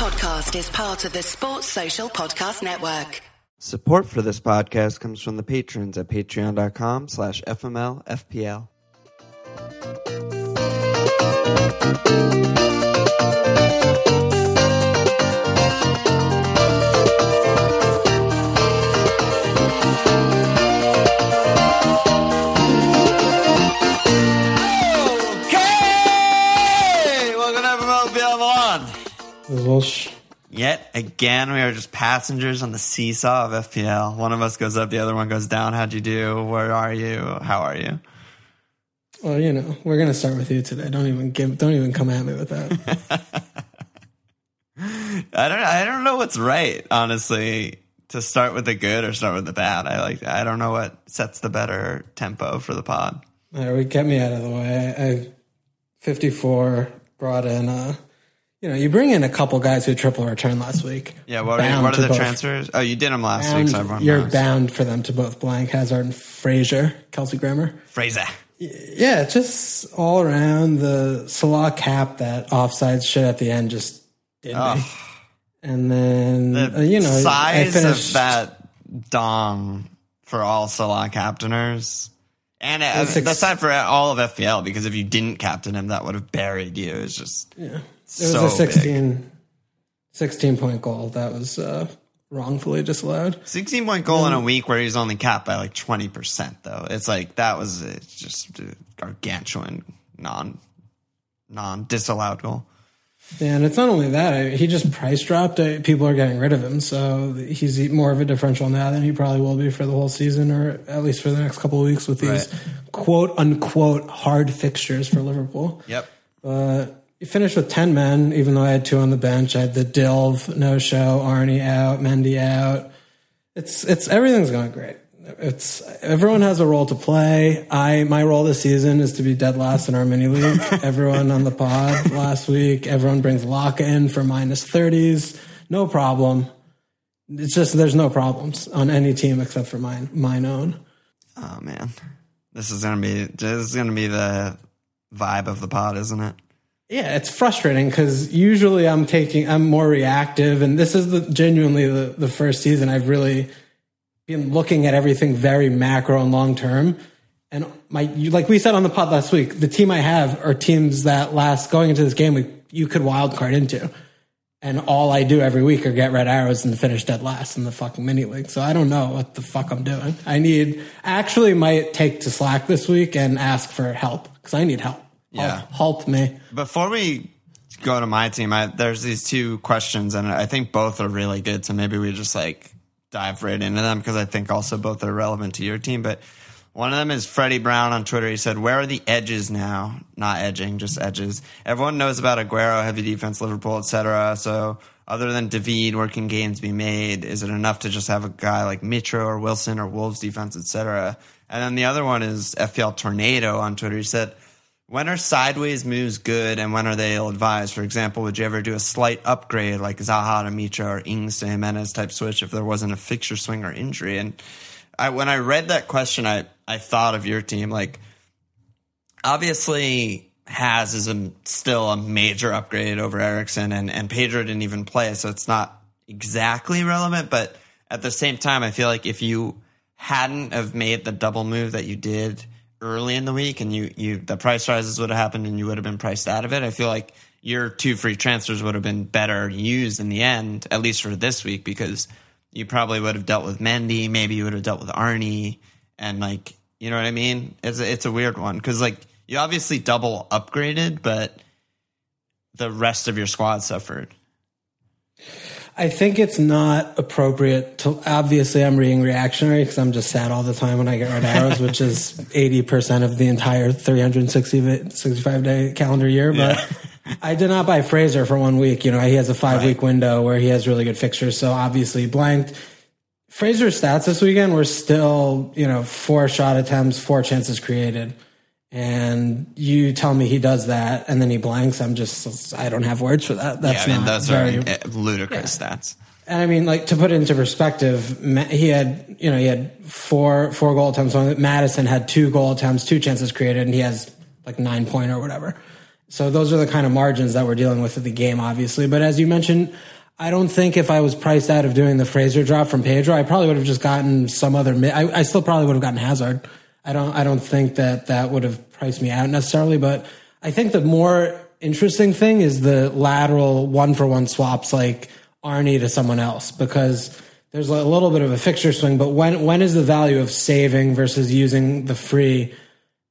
podcast is part of the Sports Social Podcast Network. Support for this podcast comes from the patrons at patreon.com slash fmlfpl. Okay! Yet again, we are just passengers on the seesaw of FPL. One of us goes up, the other one goes down. How'd you do? Where are you? How are you? Well, you know, we're gonna start with you today. Don't even give. Don't even come at me with that. I don't. I don't know what's right, honestly. To start with the good or start with the bad. I like. I don't know what sets the better tempo for the pod. All right, we get me out of the way. I, I 54 brought in. Uh, you know, you bring in a couple guys who triple return last week. Yeah. What are, what are the both- transfers? Oh, you did them last bound- week, so you're knows. bound for them to both blank Hazard and Frazier, Kelsey Grammer. Fraser. Yeah, just all around the Salah cap that offside shit at the end just did me. Oh. And then The uh, you know, I size finished of that dong for all Salah captainers. And uh, six- that's not for all of FPL because if you didn't captain him, that would have buried you. It's just It was so a big. 16, 16 point goal that was uh, wrongfully disallowed. 16 point goal in a week where he's only capped by like 20%, though. It's like that was uh, just a gargantuan non non disallowed goal. Yeah, and it's not only that; I, he just price dropped. People are getting rid of him, so he's more of a differential now than he probably will be for the whole season, or at least for the next couple of weeks with these Right. quote unquote hard fixtures for Liverpool. Yep. But he finished with ten men, even though I had two on the bench. I had the Dilv no show, Arnie out, Mendy out. It's it's everything's going great. It's everyone has a role to play. I my role this season is to be dead last in our mini league. everyone on the pod last week, everyone brings Locke in for minus minus thirties, no problem. It's just there's no problems on any team except for mine, mine own. Oh, man. This is going to be this is going to be the vibe of the pod, isn't it? Yeah, it's frustrating because usually I'm taking, I'm more reactive, and this is the genuinely the, the first season I've really been looking at everything very macro and long term. And my, like we said on the pod last week, the team I have are teams that last going into this game you could wild card into, and all I do every week are get red arrows and finish dead last in the fucking mini league. So I don't know what the fuck I'm doing. I need actually might take to Slack this week and ask for help because I need help. Yeah. help, me. Before we go to my team, I, there's these two questions, and I think both are really good. So maybe we just like dive right into them because I think also both are relevant to your team. But one of them is Freddie Brown on Twitter. He said, "Where are the edges now? Not edging, just edges. Everyone knows about Aguero, heavy defense, Liverpool, etc. So." Other than David, where can gains be made? Is it enough to just have a guy like Mitro or Wilson or Wolves defense, etc.? And then the other one is FPL Tornado on Twitter. He said, when are sideways moves good and when are they ill advised? For example, would you ever do a slight upgrade like Zaha to Mitro or Ings to Jimenez type switch if there wasn't a fixture swing or injury? And I, when I read that question, I, I thought of your team. Like, obviously, Has is a, still a major upgrade over Eriksen, and, and Pedro didn't even play, so it's not exactly relevant. But at the same time, I feel like if you hadn't have made the double move that you did early in the week and you, you the price rises would have happened and you would have been priced out of it, I feel like your two free transfers would have been better used in the end, at least for this week, because you probably would have dealt with Mendy, maybe you would have dealt with Arnie, and like you know what I mean? It's a, it's a weird one because like you obviously double upgraded, but the rest of your squad suffered. I think it's not appropriate to. Obviously, I'm being reactionary because I'm just sad all the time when I get red arrows, which is 80% of the entire 365 day calendar year. But I did not buy Fraser for one week. You know, he has a five week window where he has really good fixtures. So obviously, blanked. Fraser's stats this weekend were still, you know, four shot attempts, four chances created. And you tell me he does that and then he blanks. I'm just, I don't have words for that. That's yeah, I mean those very, are uh, ludicrous stats. and I mean, like to put it into perspective, he had you know he had four four goal attempts. on it. Maddison had two goal attempts, two chances created, and he has like nine point or whatever. So those are the kind of margins that we're dealing with at the game, obviously. But as you mentioned, I don't think if I was priced out of doing the Fraser drop from Pedro, I probably would have just gotten some other. I, I still probably would have gotten Hazard. I don't. I don't think that that would have priced me out necessarily. But I think the more interesting thing is the lateral one for one swaps, like Arnie to someone else, because there's a little bit of a fixture swing. But when when is the value of saving versus using the free?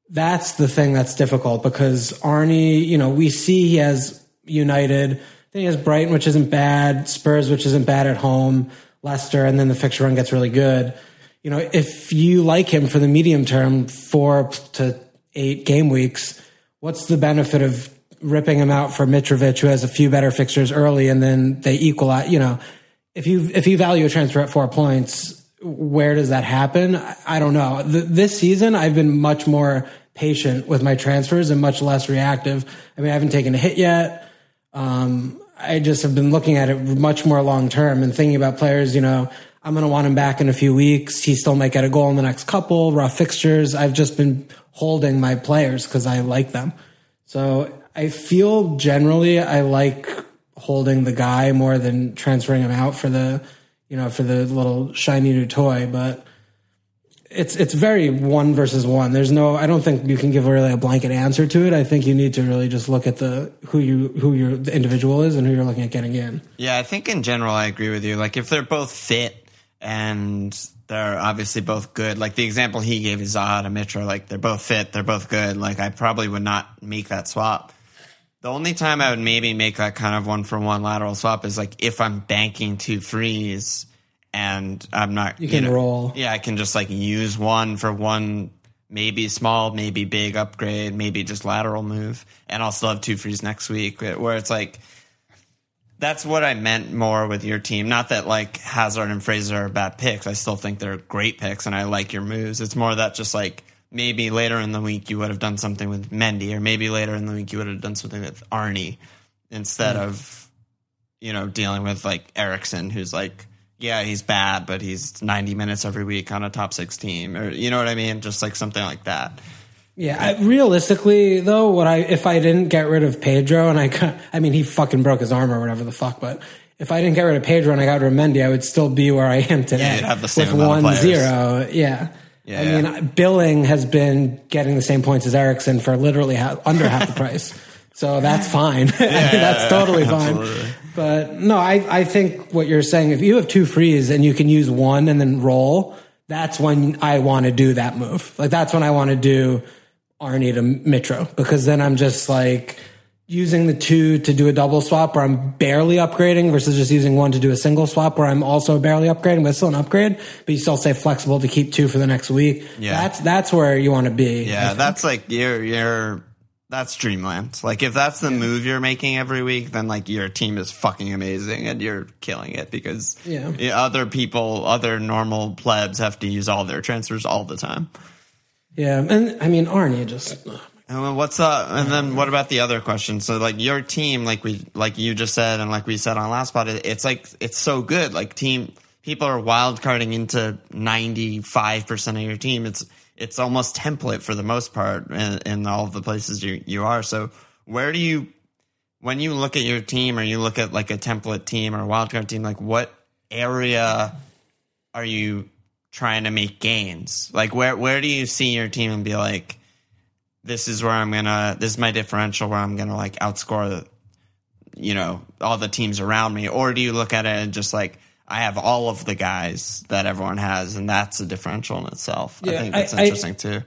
That's the thing that's difficult because Arnie, you know, we see he has United then he has Brighton, which isn't bad, Spurs, which isn't bad at home, Leicester, and then the fixture run gets really good. You know, if you like him for the medium term, four to eight game weeks, what's the benefit of ripping him out for Mitrovic, who has a few better fixtures early, and then they equal out? You know, if you if you value a transfer at four points, where does that happen? I don't know. This season, I've been much more patient with my transfers and much less reactive. I mean, I haven't taken a hit yet. Um, I just have been looking at it much more long term and thinking about players, you know, I'm going to want him back in a few weeks. He still might get a goal in the next couple, rough fixtures. I've just been holding my players because I like them. So I feel generally I like holding the guy more than transferring him out for the, you know, for the little shiny new toy. But it's it's very one versus one. There's no. I don't think you can give really a blanket answer to it. I think you need to really just look at the who you who your the individual is and who you're looking at getting in. Yeah, I think in general I agree with you. Like if they're both fit and they're obviously both good. Like the example he gave is Zaha and Mitro. Like they're both fit, they're both good. Like I probably would not make that swap. The only time I would maybe make that kind of one for one lateral swap is like if I'm banking two frees and I'm not. You can know, roll. Yeah, I can just like use one for one, maybe small, maybe big upgrade, maybe just lateral move, and I'll still have two frees next week. Where it's like, that's what I meant more with your team. Not that like Hazard and Fraser are bad picks. I still think they're great picks, and I like your moves. It's more that just like maybe later in the week you would have done something with Mendy, or maybe later in the week you would have done something with Arnie instead mm. of you know dealing with like Eriksen, who's like yeah, he's bad, but he's 90 minutes every week on a top six team, or you know what I mean? Just like something like that. Yeah, I, realistically though, what I if I didn't get rid of Pedro and I, I mean, he fucking broke his arm or whatever the fuck, but if I didn't get rid of Pedro and I got rid of Mendy, I would still be where I am today. Yeah, with one zero. Yeah. Yeah, I yeah. mean, Billing has been getting the same points as Eriksen for literally under half the price. So that's fine. Yeah, that's totally fine. Absolutely. But no, I, I think what you're saying, if you have two frees and you can use one and then roll, that's when I want to do that move. Like that's when I want to do Arnie to Mitro because then I'm just like using the two to do a double swap where I'm barely upgrading versus just using one to do a single swap where I'm also barely upgrading, but still an upgrade, but you still stay flexible to keep two for the next week. Yeah. That's, that's where you want to be. Yeah. That's like you're, you're, that's dreamland. Like if that's the yeah. move you're making every week, then like your team is fucking amazing and you're killing it because yeah. other people, other normal plebs have to use all their transfers all the time. Yeah, and I mean Arnie just. And what's up? And then what about the other question? So like your team, like we, like you just said, and like we said on last pod, it's like it's so good. Like team, people are wild carding into ninety five percent of your team. It's it's almost template for the most part in, in all the places you, you are. So where do you, when you look at your team or you look at like a template team or wildcard team, like what area are you trying to make gains? Like where, where do you see your team and be like, this is where I'm gonna, this is my differential where I'm gonna like outscore the, you know, all the teams around me? Or do you look at it and just like, I have all of the guys that everyone has, and that's a differential in itself. Yeah, I think that's I, interesting I, too.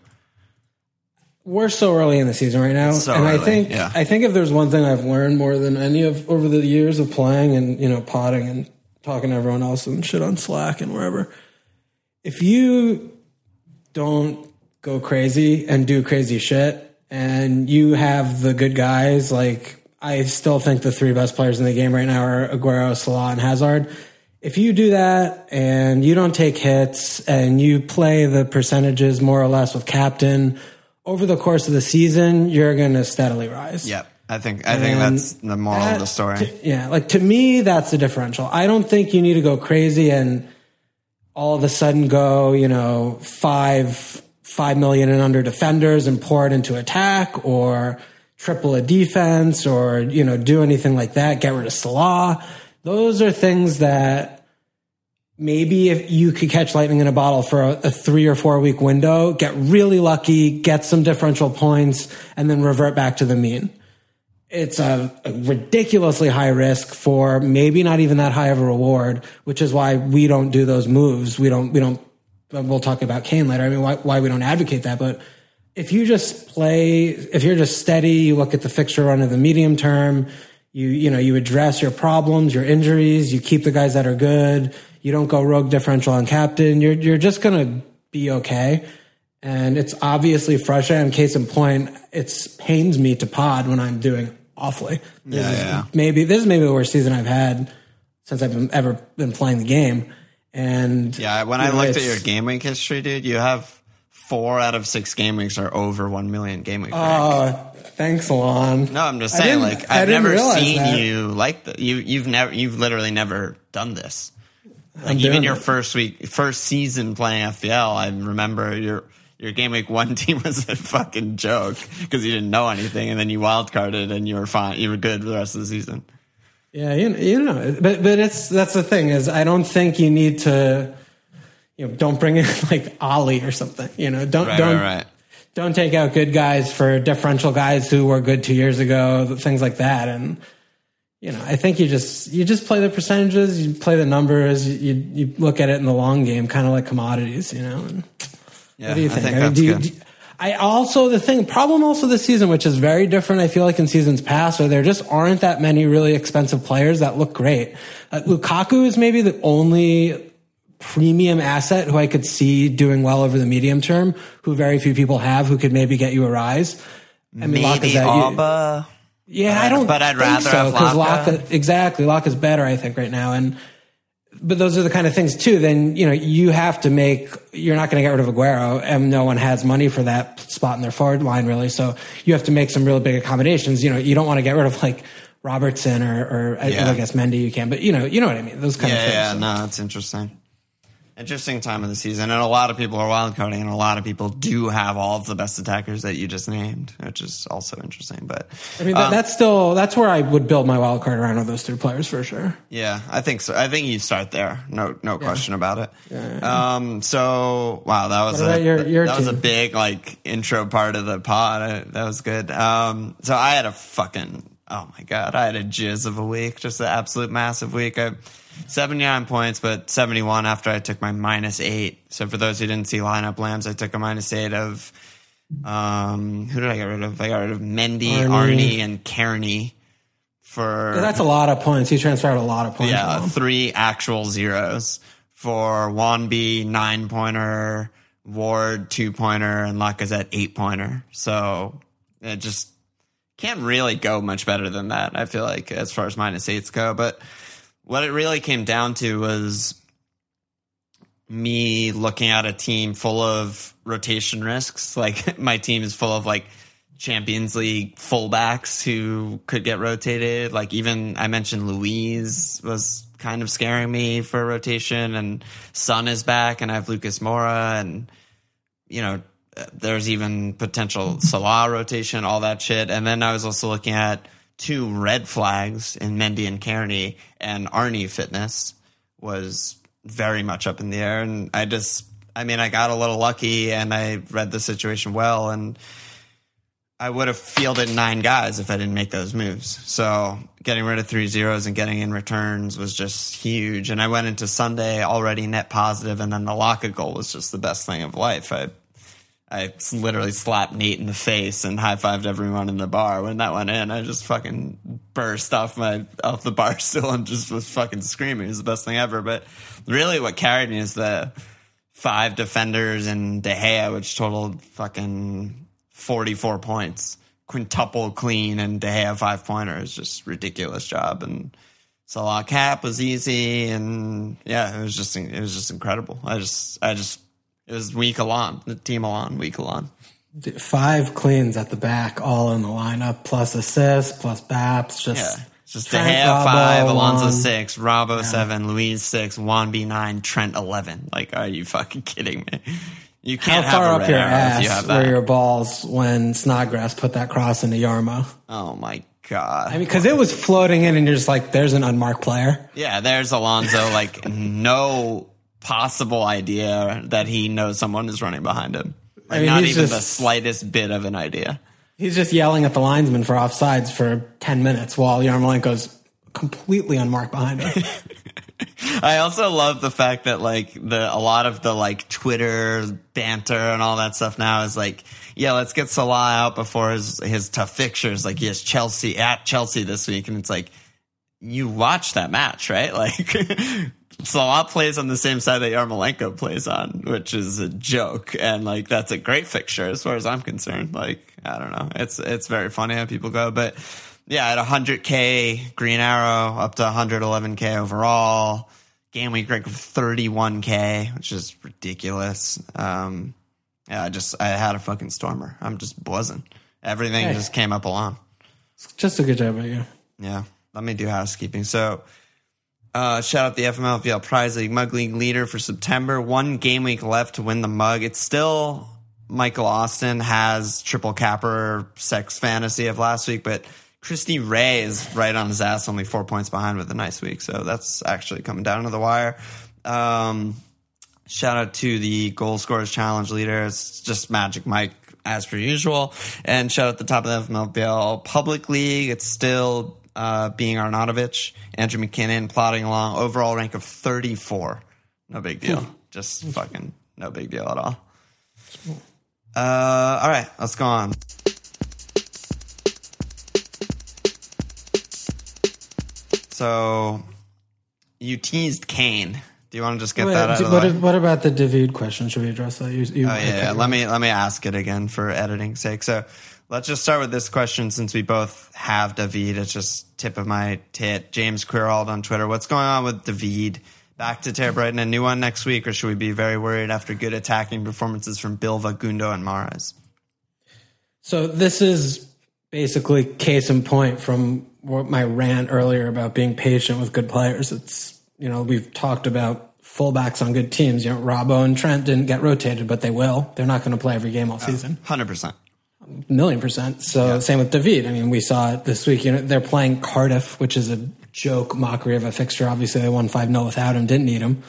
We're so early in the season right now, so and early, I think yeah. I think if there's one thing I've learned more than any of over the years of playing and you know potting and talking to everyone else and shit on Slack and wherever, if you don't go crazy and do crazy shit, and you have the good guys like I still think the three best players in the game right now are Aguero, Salah, and Hazard if you do that and you don't take hits and you play the percentages more or less with captain over the course of the season, you're going to steadily rise. Yep. I think I think that's the moral that, of the story. To, yeah, like to me, that's the differential. I don't think you need to go crazy and all of a sudden go, you know, five five million and under defenders and pour it into attack, or triple a defense or you know do anything like that. Get rid of Salah. Those are things that maybe if you could catch lightning in a bottle for a, a, three or four week window, get really lucky, get some differential points, and then revert back to the mean. It's a, a, ridiculously high risk for maybe not even that high of a reward, which is why we don't do those moves. We don't, we don't, we'll talk about Kane later. I mean, why, why we don't advocate that, but if you just play, if you're just steady, you look at the fixture run of the medium term, you, you know, you address your problems, your injuries, you keep the guys that are good, you don't go rogue differential on captain, you're, you're just going to be okay. And it's obviously frustrating. Case in point, it pains me to pod when I'm doing awfully. This Yeah, is yeah. maybe this is maybe the worst season I've had since I've been, ever been playing the game. And Yeah, when I know, looked at your game week history, dude, you have four out of six game weeks are over one million game week. rank. oh, thanks, Alon. no, I'm just saying, like I've never seen that. you like that. You you've never you've literally never done this. Like even your it. first week, first season playing FPL, I remember your your game week one team was a fucking joke because you didn't know anything, and then you wild carded and you were fine. You were good for the rest of the season. Yeah, you, you know, but but it's that's the thing is I don't think you need to, you know, don't bring in like Alli or something. You know, don't Right, don't right, right. don't take out good guys for differential guys who were good two years ago, things like that. And you know, I think you just you just play the percentages, you play the numbers, you you look at it in the long game, kind of like commodities. You know. And, Yeah, what do you I think? think I mean, that's do you- good. do- I also the thing problem also this season, which is very different. I feel like in seasons past, where there just aren't that many really expensive players that look great. Uh, Lukaku is maybe the only premium asset who I could see doing well over the medium term, who very few people have, who could maybe get you a rise. I mean, Maybe Lacazette, you- Auba. yeah, I don't. but I'd think rather so have because Laka. Laka exactly Laka's better, I think, right now. And but those are the kind of things too. Then you know you have to make. You're not going to get rid of Aguero, and no one has money for that spot in their forward line really. So you have to make some really big accommodations. You know, you don't want to get rid of like Robertson or, or I- Yeah. I guess Mendy. You can, but you know, you know what I mean. Those kind of Yeah, things. yeah, no, it's interesting. Interesting time of the season, and a lot of people are wildcarding, and a lot of people do have all of the best attackers that you just named, which is also interesting. But I mean, that, um, that's still that's where I would build my wild card around of those three players for sure. yeah, I think so. I think you start there, no, no question about it. Um, so wow, that was a your- your that was a big like intro part of the pod. I, that was good. Um, so I had a fucking oh my god, I had a jizz of a week, just an absolute massive week. I 79 points, but 71 after I took my minus eight. So for those who didn't see lineup lambs, I took a minus eight of um who did I get rid of? I got rid of Mendy, Arnie. Arnie, and Kearney for That's a lot of points. He transferred a lot of points. yeah, three actual zeros for Wanby nine pointer, Ward two pointer, and Lacazette eight pointer. So it just can't really go much better than that. I feel like as far as minus eights go, but what it really came down to was me looking at a team full of rotation risks. Like my team is full of like Champions League fullbacks who could get rotated. Like even I mentioned Luiz was kind of scaring me for rotation, and Son is back, and I have Lucas Moura, and you know there's even potential Salah rotation, all that shit. And then I was also looking at two red flags in Mendy and Kearney, and Arnie fitness was very much up in the air. And I just, I mean, I got a little lucky and I read the situation well, and I would have fielded nine guys if I didn't make those moves. So getting rid of three zeros and getting in returns was just huge. And I went into Sunday already net positive, and then the Laka goal was just the best thing of life. I I literally slapped Nate in the face and high fived everyone in the bar. When that went in, I just fucking burst off my off the bar stool and just was fucking screaming. It was the best thing ever. But really, what carried me is the five defenders and De Gea, which totaled fucking forty four points, quintuple clean, and De Gea five pointer is just ridiculous job. And Salah cap was easy, and yeah, it was just it was just incredible. I just I just it was week along the team along week along. five cleans at the back, all in the lineup, plus assists, plus BAPs. Just Yeah. Just De Trent, Gea Robbo, five, Alonso Juan. six, Robbo seven, Luiz six, Juan B nine, Trent eleven. Like, are you fucking kidding me? You can't far have up your you ass have were your balls when Snodgrass put that cross into Yarmo? oh my god! I mean, because it was floating in, and you're just like, "There's an unmarked player." yeah, there's Alonso. Like no possible idea that he knows someone is running behind him. Like, I mean, not even the slightest bit of an idea. He's just yelling at the linesman for offsides for ten minutes while Yarmolenko's completely unmarked behind him. I also love the fact that like the a lot of the like Twitter banter and all that stuff now is like, yeah, let's get Salah out before his his tough fixtures. Like he has Chelsea at Chelsea this week, and it's like you watch that match, right? Like Salah plays on the same side that Yarmolenko plays on, which is a joke, and like that's a great fixture as far as I'm concerned. Like I don't know, it's it's very funny how people go, but yeah, at 100k Green Arrow up to 111k overall. Game week rank of 31k, which is ridiculous. Um, yeah, I just I had a fucking stormer. I'm just buzzing. Everything Hey. just came up along. just a good job by you. Yeah, let me do housekeeping. So, uh, shout out the FMLFPL Prize League Mug League leader for September. One game week left to win the mug. It's still Michael Austin has triple capper sex fantasy of last week, but Christy Ray is right on his ass, only four points behind with a nice week. So that's actually coming down to the wire. Um, shout out to the goal scorers challenge leader. It's just Magic Mike as per usual. And shout out the top of the FMLFPL public league. It's still uh, being Arnautovic, Andrew McKinnon plodding along. Overall rank of 34. No big deal. just fucking no big deal at all. Uh, all right, let's go on. So you teased Kane. Do you want to just get Wait, that out do- of the what, way? what about the David question? Should we address that? You, you, Oh yeah, yeah. Let me let me ask it again for editing's sake. So let's just start with this question since we both have David. It's just tip of my tit. James Queerald on Twitter. What's going on with David? Back to Terra Brighton, a new one next week, or should we be very worried after good attacking performances from Bilva, Gundo, and Mahrez? So this is basically case in point from what my rant earlier about being patient with good players. It's you know we've talked about fullbacks on good teams. You know, Robbo and Trent didn't get rotated, but they will. They're not going to play every game all oh, season. Hundred percent. Million percent. So same with David. I mean, we saw it this week. You know, they're playing Cardiff, which is a joke mockery of a fixture. Obviously, they won five 0 without him. Didn't need him,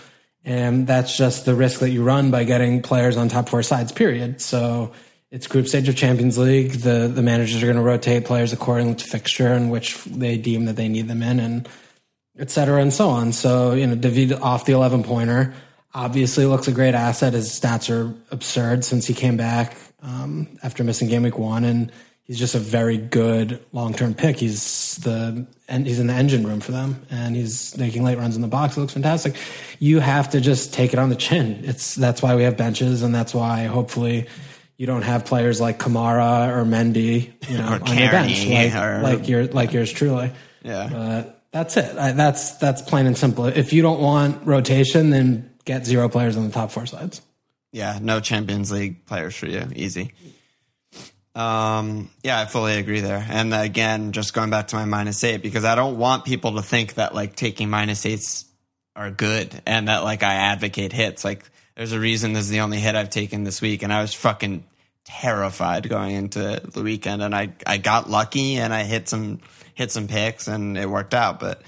and that's just the risk that you run by getting players on top four sides. Period. So it's group stage of Champions League. The the managers are going to rotate players according to fixture in which they deem that they need them in, and et cetera, and so on. So, you know, David off the 11 pointer obviously looks a great asset. His stats are absurd since he came back um, after missing game week one. And he's just a very good long term pick. He's the, and he's in the engine room for them and he's making late runs in the box. It looks fantastic. You have to just take it on the chin. It's, that's why we have benches and that's why hopefully, you don't have players like Kamara or Mendy, you know, on your bench, like, or- like your like yours truly. Yeah. But that's it. I, that's that's plain and simple. If you don't want rotation, then get zero players on the top four sides. Yeah, no Champions League players for you. Easy. Um, yeah, I fully agree there. And again, just going back to my minus eight, because I don't want people to think that like taking minus eights are good and that like I advocate hits. Like there's a reason this is the only hit I've taken this week. And I was fucking terrified going into the weekend and I, I got lucky and I hit some, hit some picks and it worked out. But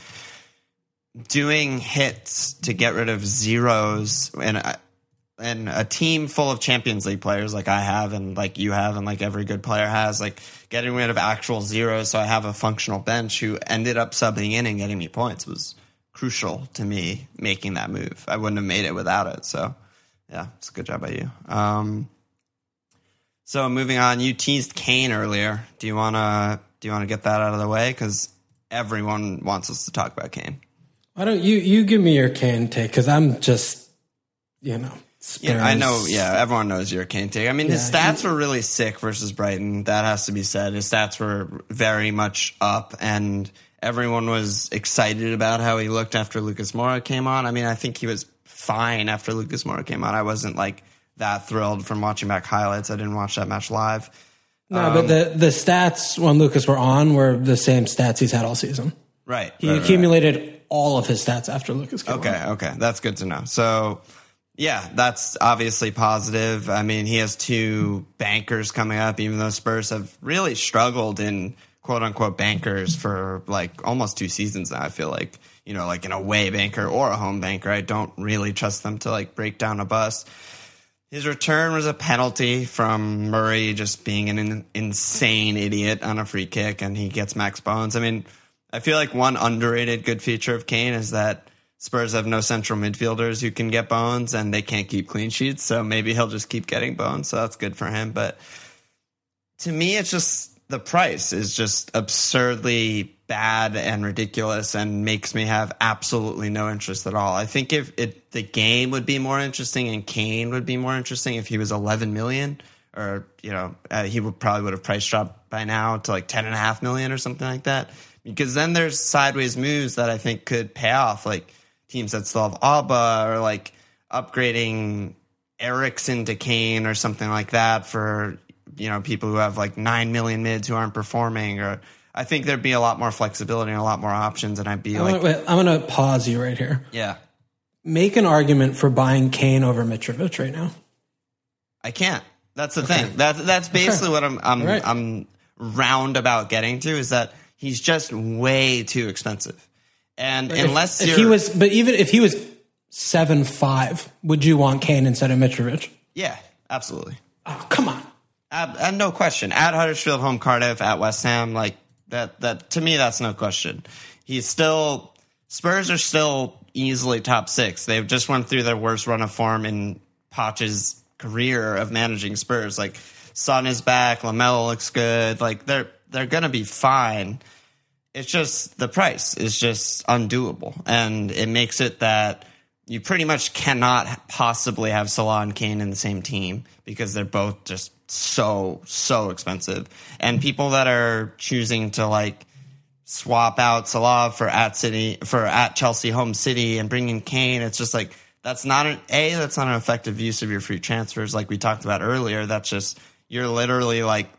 doing hits to get rid of zeros and I, and a team full of Champions League players like I have and like you have and like every good player has, like getting rid of actual zeros so I have a functional bench who ended up subbing in and getting me points was crucial to me making that move. I wouldn't have made it without it. So yeah, it's a good job by you. Um, so moving on, you teased Kane earlier. Do you wanna do you wanna get that out of the way? Because everyone wants us to talk about Kane. Why don't you you give me your Kane take? Because I'm just you know. Yeah, I know. Yeah, everyone knows you're a Kane take. I mean, his Yeah, stats were really sick versus Brighton. That has to be said. His stats were very much up, and everyone was excited about how he looked after Lucas Moura came on. I mean, I think he was fine after Lucas Moura came on. I wasn't like that thrilled from watching back highlights. I didn't watch that match live. No, Um, but the the stats when Lucas were on were the same stats he's had all season. Right. He right, right. accumulated all of his stats after Lucas came on. Okay, okay, that's good to know. So, Yeah, that's obviously positive. I mean, he has two bankers coming up, even though Spurs have really struggled in quote unquote bankers for like almost two seasons now. I feel like, you know, like an away banker or a home banker. I don't really trust them to like break down a bus. His return was a penalty from Murray just being an insane idiot on a free kick, and he gets max bones. I mean, I feel like one underrated good feature of Kane is that Spurs have no central midfielders who can get bones and they can't keep clean sheets. So maybe he'll just keep getting bones. So that's good for him. But to me, it's just the price is just absurdly bad and ridiculous and makes me have absolutely no interest at all. I think if it, the game would be more interesting and Kane would be more interesting if he was 11 million or, you know, uh, he would probably would have price dropped by now to like 10 and a half million or something like that. Because then there's sideways moves that I think could pay off. Like, teams that still have Auba or like upgrading Eriksen to Kane or something like that for you know people who have like nine million mids who aren't performing or I think there'd be a lot more flexibility and a lot more options and I'd be I'm like gonna, wait, I'm gonna pause you right here. yeah Make an argument for buying Kane over Mitrovic right now. I can't that's the thing that's that's basically what I'm I'm Right. I'm roundabout getting to is that he's just way too expensive and unless if you're he was, but even if he was seven five, would you want Kane instead of Mitrovic? yeah absolutely Oh, come on. Uh, no question. At Huddersfield, home Cardiff, at West Ham, like that. That to me, that's no question. He's still Spurs are still easily top six. They've just went through their worst run of form in Poch's career of managing Spurs. Like Son is back, Lamela looks good. Like they're they're gonna be fine. It's just the price is just undoable, and it makes it that you pretty much cannot possibly have Salah and Kane in the same team because they're both just so so expensive. And people that are choosing to like swap out Salah for at City for at Chelsea home City and bring in Kane, it's just like that's not an a that's not an effective use of your free transfers like we talked about earlier. That's just you're literally like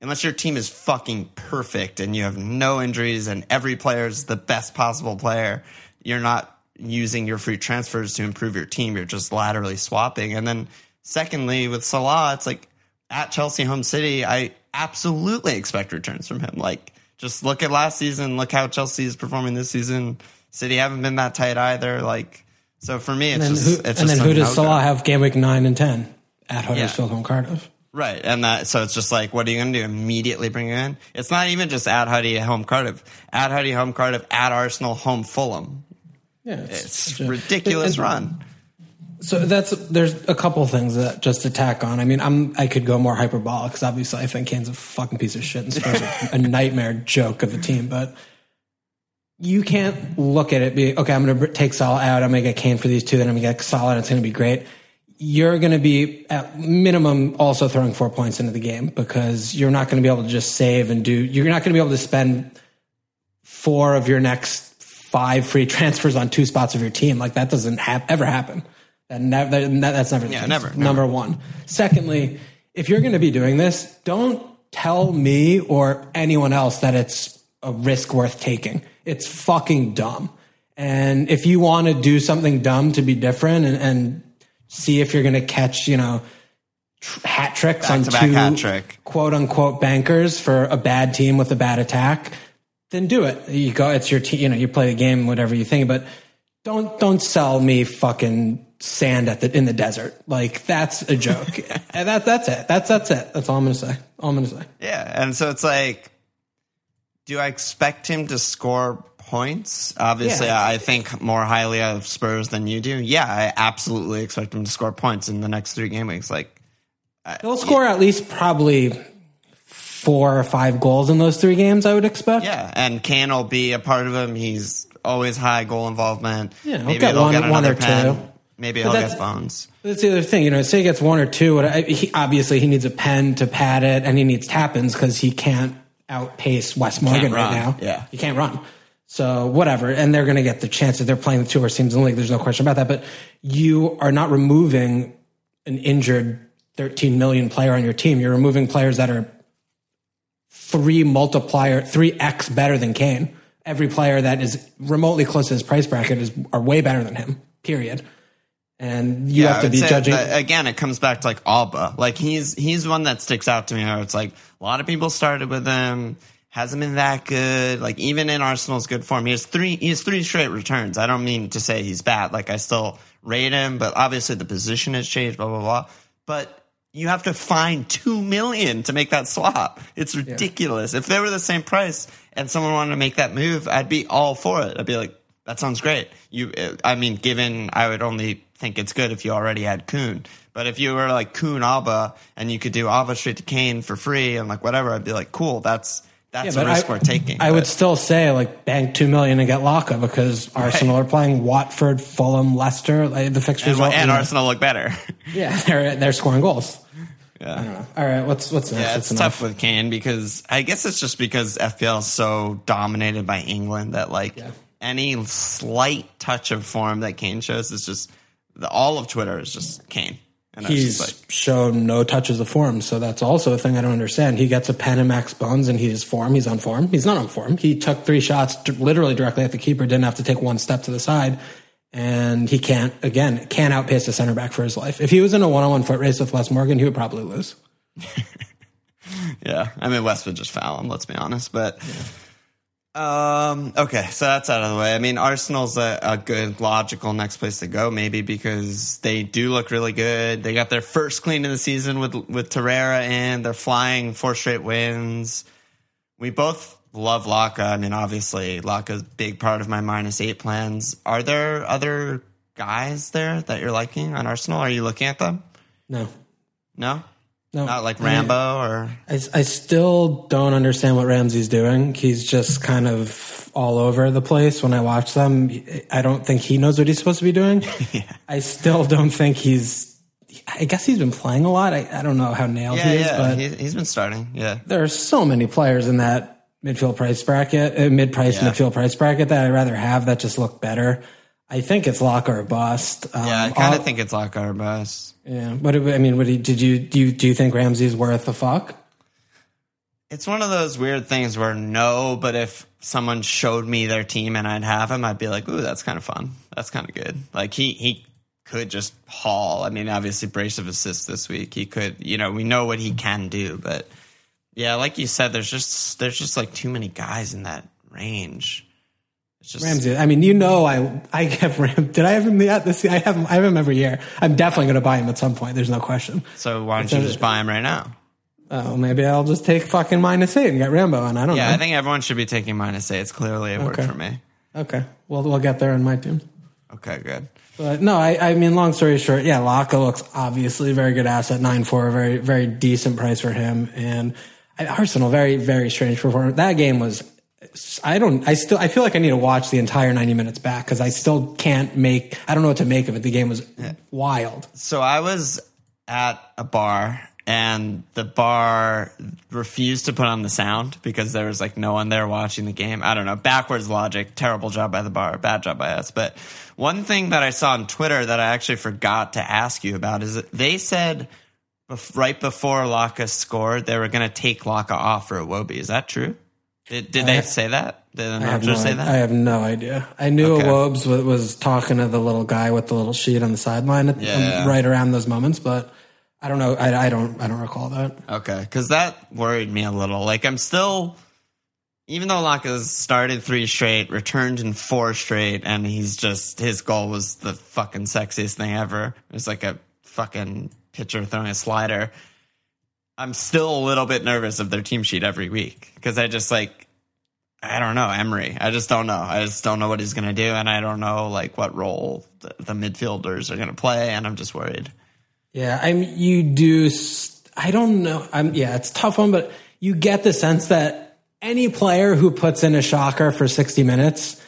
unless your team is fucking perfect and you have no injuries and every player is the best possible player, you're not using your free transfers to improve your team. You're just laterally swapping. And then secondly, with Salah, it's like at Chelsea home city, I absolutely expect returns from him. Like just look at last season, look how Chelsea is performing this season. City haven't been that tight either. Like so for me, it's And just who, it's and just then who does. Salah have game week nine and ten at Huddersfield home Cardiff? Right. And that, so it's just like, what are you going to do? Immediately bring him in? It's not even just at Huddy, home Cardiff. At Huddy, home Cardiff, at Arsenal, home Fulham. Yeah, It's ridiculous and- run. So that's there's a couple things that just attack on. I mean, I'm I could go more hyperbolic because obviously I think Kane's a fucking piece of shit and Spurs a nightmare joke of a team. But you can't look at it be okay. I'm going to take Salah out. I'm going to get Kane for these two. Then I'm going to get Salah. and It's going to be great. You're going to be at minimum also throwing four points into the game because you're not going to be able to just save and do. You're not going to be able to spend four of your next five free transfers on two spots of your team. Like that doesn't hap- ever happen. That never, that, that's never Yeah, never, never. Number one. Secondly, if you're going to be doing this, don't tell me or anyone else that it's a risk worth taking. It's fucking dumb. And if you want to do something dumb to be different and, and see if you're going to catch, you know, tr- hat tricks on two hat trick. quote unquote bankers for a bad team with a bad attack, then do it. You go, it's your team, you know, you play the game, whatever you think, but don't, don't sell me fucking sand at the, in the desert. Like that's a joke. and that, that's it. That's, that's it. That's all I'm going to say. All I'm going to say. Yeah. And so it's like, do I expect him to score points? Obviously, Yeah. I think more highly of Spurs than you do. Yeah, I absolutely expect them to score points in the next three game weeks. Like, they'll score at least probably four or five goals in those three games, I would expect. yeah. And Kane will be a part of them. He's always high goal involvement. Yeah, he'll Maybe get they'll one- get another or pen. two. Maybe But he'll get bones. That's the other thing, you know. Say he gets one or two. He, obviously, he needs a pen to pad it, and he needs tap-ins because he can't outpace Wes Morgan right now. Yeah. he can't run. So whatever, and they're going to get the chance that they're playing the two worst teams in the league. There's no question about that. But you are not removing an injured 13 million player on your team. You're removing players that are three multiplier, three x better than Kane. Every player that is remotely close to his price bracket is are way better than him. Period and you I have to be judging. again, it comes back to like Auba. Like he's he's one that sticks out to me. Where it's like a lot of people started with him, hasn't been that good. Like even in Arsenal's good form, he has three he has three straight returns. I don't mean to say he's bad. Like I still rate him, but obviously the position has changed. Blah blah blah. But you have to find two million to make that swap. It's ridiculous. If they were the same price and someone wanted to make that move, I'd be all for it. I'd be like, that sounds great. You, I mean, given I would only think it's good if you already had Kun. But if you were like Kun Auba and you could do Auba straight to Kane for free and like whatever, I'd be like, cool. That's that's Yeah, a risk I, we're taking. I would still say like bank two million and get Laka because Arsenal are playing Watford, Fulham, Leicester. Like, the fixtures and, and Arsenal look better. Yeah, they're they're scoring goals. yeah. All right, what's what's next? Yeah, That's it's enough. tough with Kane because I guess it's just because FPL is so dominated by England that like Yeah. any slight touch of form that Kane shows is just the, all of Twitter is just Kane. And He's like shown no touches of form, so that's also a thing I don't understand. He gets a pen in Max Bones, and he's form. He's on form. He's not on form. He took three shots d- literally directly at the keeper. Didn't have to take one step to the side, and he can't again can't outpace the center back for his life. If he was in a one on one foot race with Wes Morgan, he would probably lose. yeah. I mean West would just foul him, let's be honest. But um okay, so that's out of the way. I mean Arsenal's a, a good logical next place to go, maybe because they do look really good. They got their first clean of the season with with Torreira in. They're flying four straight wins. We both love Laka. I mean, obviously, Laka's a big part of my minus eight plans. Are there other guys there that you're liking on Arsenal? Are you looking at them? No, No, no, not like Rambo or I, I still don't understand what Ramsey's doing. He's just kind of all over the place when I watch them. I don't think he knows what he's supposed to be doing. I still don't think he's. I guess he's been playing a lot. I, I don't know how nailed yeah, he is, yeah. but he, he's been starting. Yeah, there are so many players in that midfield price bracket, uh, mid-price Yeah. midfield price bracket that I'd rather have that just look better. I think it's lock or bust. Um, yeah. I kind of think it's Laka or bust. Yeah. What I mean, what did you do? You, do you think Ramsey's worth a fuck? It's one of those weird things where no, but if someone showed me their team and I'd have him, I'd be like, ooh, that's kind of fun. That's kind of good. Like he he could just haul. I mean, obviously brace of assists this week. He could, you know, we know what he can do, but yeah, like you said, there's just there's just like too many guys in that range. It's just Ramsey. I mean, you know, I I have Ram. Did I have him yet this? I have him. I have him every year. I'm definitely going to buy him at some point. There's no question. So why don't you just buy him right now? Oh, maybe I'll just take fucking minus eight and get Rambo. And I don't know. Yeah, know. I think everyone should be taking minus eight. It's clearly a word Okay. for me. okay, we'll we'll get there in my team. Okay, good. But no, I, I mean, long story short, yeah, Laka looks obviously very good asset, nine four, very very decent price for him, and Arsenal very very strange performance. That game was, I don't, I still, I feel like I need to watch the entire ninety minutes back because I still can't make, I don't know what to make of it. The game was wild. So I was at a bar and the bar refused to put on the sound because there was like no one there watching the game. I don't know. Backwards logic. Terrible job by the bar. Bad job by us. But one thing that I saw on Twitter that I actually forgot to ask you about is that they said right before Laka scored, they were going to take Laka off for Iwobi. Is that true? Did, did they say that? Did I have, no, say I have no idea. I knew Okay. Wobes was, was talking to the little guy with the little sheet on the sideline at, um, Yeah. right around those moments, but I don't know. I, I don't. I don't recall that. Okay, because that worried me a little. Like I'm still, even though Laka's started three straight, returned in four straight, and he's just his goal was the fucking sexiest thing ever. It was like a fucking pitcher throwing a slider. I'm still a little bit nervous of their team sheet every week because I just like I don't know Emery. I just don't know. I just don't know what he's gonna do, and I don't know like what role the, the midfielders are gonna play, and I'm just worried. Yeah, I mean, you do. I don't know. I'm yeah, it's a tough one, but you get the sense that any player who puts in a shocker for 60 minutes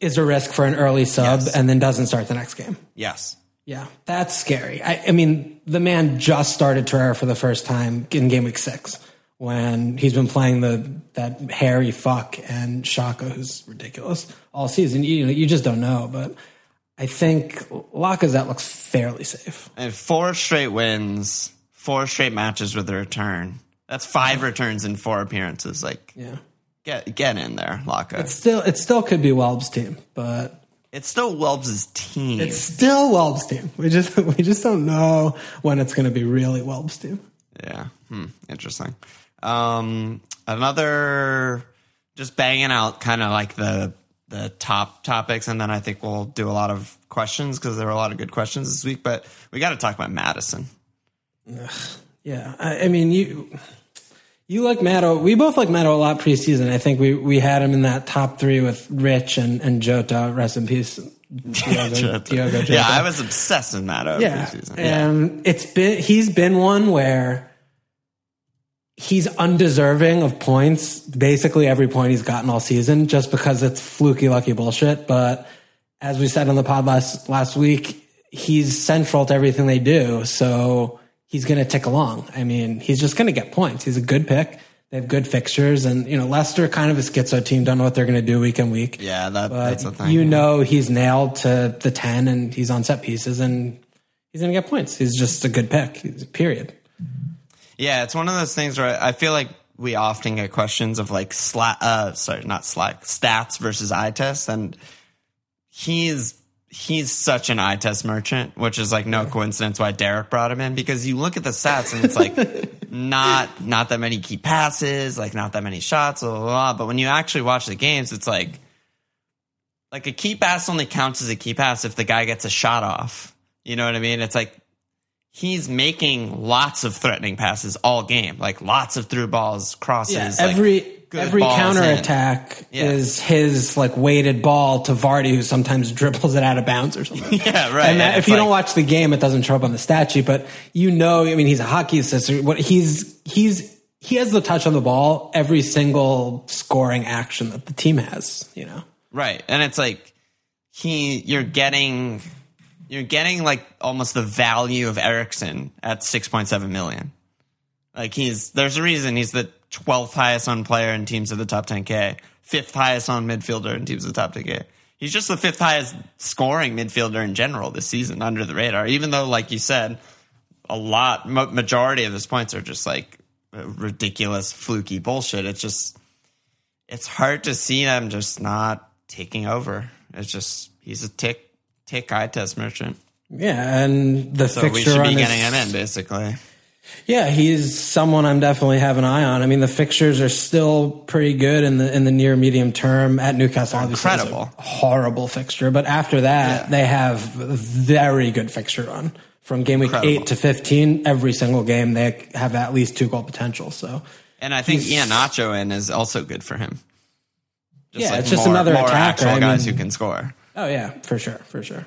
is a risk for an early sub Yes. and then doesn't start the next game. Yes. Yeah, that's scary. I, I mean, the man just started Torreira for the first time in game week six when he's been playing the that hairy fuck and Xhaka, who's ridiculous all season. You you just don't know, but I think Lacazette looks fairly safe. And four straight wins, four straight matches with a return. That's five returns in four appearances. Like, Yeah. get get in there, Laka. It Still, it still could be Welb's team, but It's still Welbs' team. It's still Welb's team. We just we just don't know when it's going to be really Welb's team. Yeah. Hmm. Interesting. Um, another just banging out kind of like the the top topics, and then I think we'll do a lot of questions because there were a lot of good questions this week. But we got to talk about Maddison. Yeah, I, I mean you. You like Matto. We both like Matto a lot preseason. I think we, we had him in that top three with Rich and, and Jota. Rest in peace. Diogo, Diogo Jota. Yeah, I was obsessed with Matto yeah. preseason. And it's been he's been one where he's undeserving of points. Basically every point he's gotten all season, just because it's fluky lucky bullshit. But as we said on the pod last last week, he's central to everything they do. So he's going to tick along. I mean, he's just going to get points. He's a good pick. They have good fixtures, and you know Leicester kind of a schizo team. Don't know what they're going to do week in week. Yeah, that, that's the thing. you know he's nailed to the ten, and he's on set pieces, and he's going to get points. He's just a good pick. He's- Period. Yeah, it's one of those things where I feel like we often get questions of like slack, uh, sorry, not slack, stats versus eye test, and he's he's such an eye test merchant, which is like no coincidence why Derek brought him in because you look at the stats and it's like not not that many key passes, like not that many shots, blah, blah, blah. But when you actually watch the games, it's like like a key pass only counts as a key pass if the guy gets a shot off. You know what I mean? It's like he's making lots of threatening passes all game, like lots of through balls, crosses. Yeah, like, every good every balls counter attack Yeah. is his like weighted ball to Vardy, who sometimes dribbles it out of bounds or something. Yeah, right. And that, And if you like- don't watch the game, it doesn't show up on the stat sheet, but you know, I mean, he's a hockey assistant. What he's he's he has the touch on the ball every single scoring action that the team has. You know, Right. And it's like he you're getting you're getting like almost the value of Eriksen at 6.7 million. Like he's there's a reason he's the 12th highest on player in teams of the top 10k, fifth highest on midfielder in teams of the top 10k. He's just the fifth highest scoring midfielder in general this season under the radar. Even though like you said a lot majority of his points are just like ridiculous fluky bullshit. It's just it's hard to see them just not taking over. It's just he's a tick tick eye test merchant. yeah, and the So we fixture should on be his- getting him in basically. Yeah, he's someone I'm definitely have an eye on. I mean, the fixtures are still pretty good in the in the near medium term at Newcastle. Obviously, it's a incredible. horrible fixture, but after that, Yeah. they have very good fixture run from game week Incredible. eight to fifteen. Every single game, they have at least two goal potential. So And I think Iheanacho in is also good for him. Yeah, it's just another more attacker. actual I guys mean- who can score. oh yeah, for sure, for sure.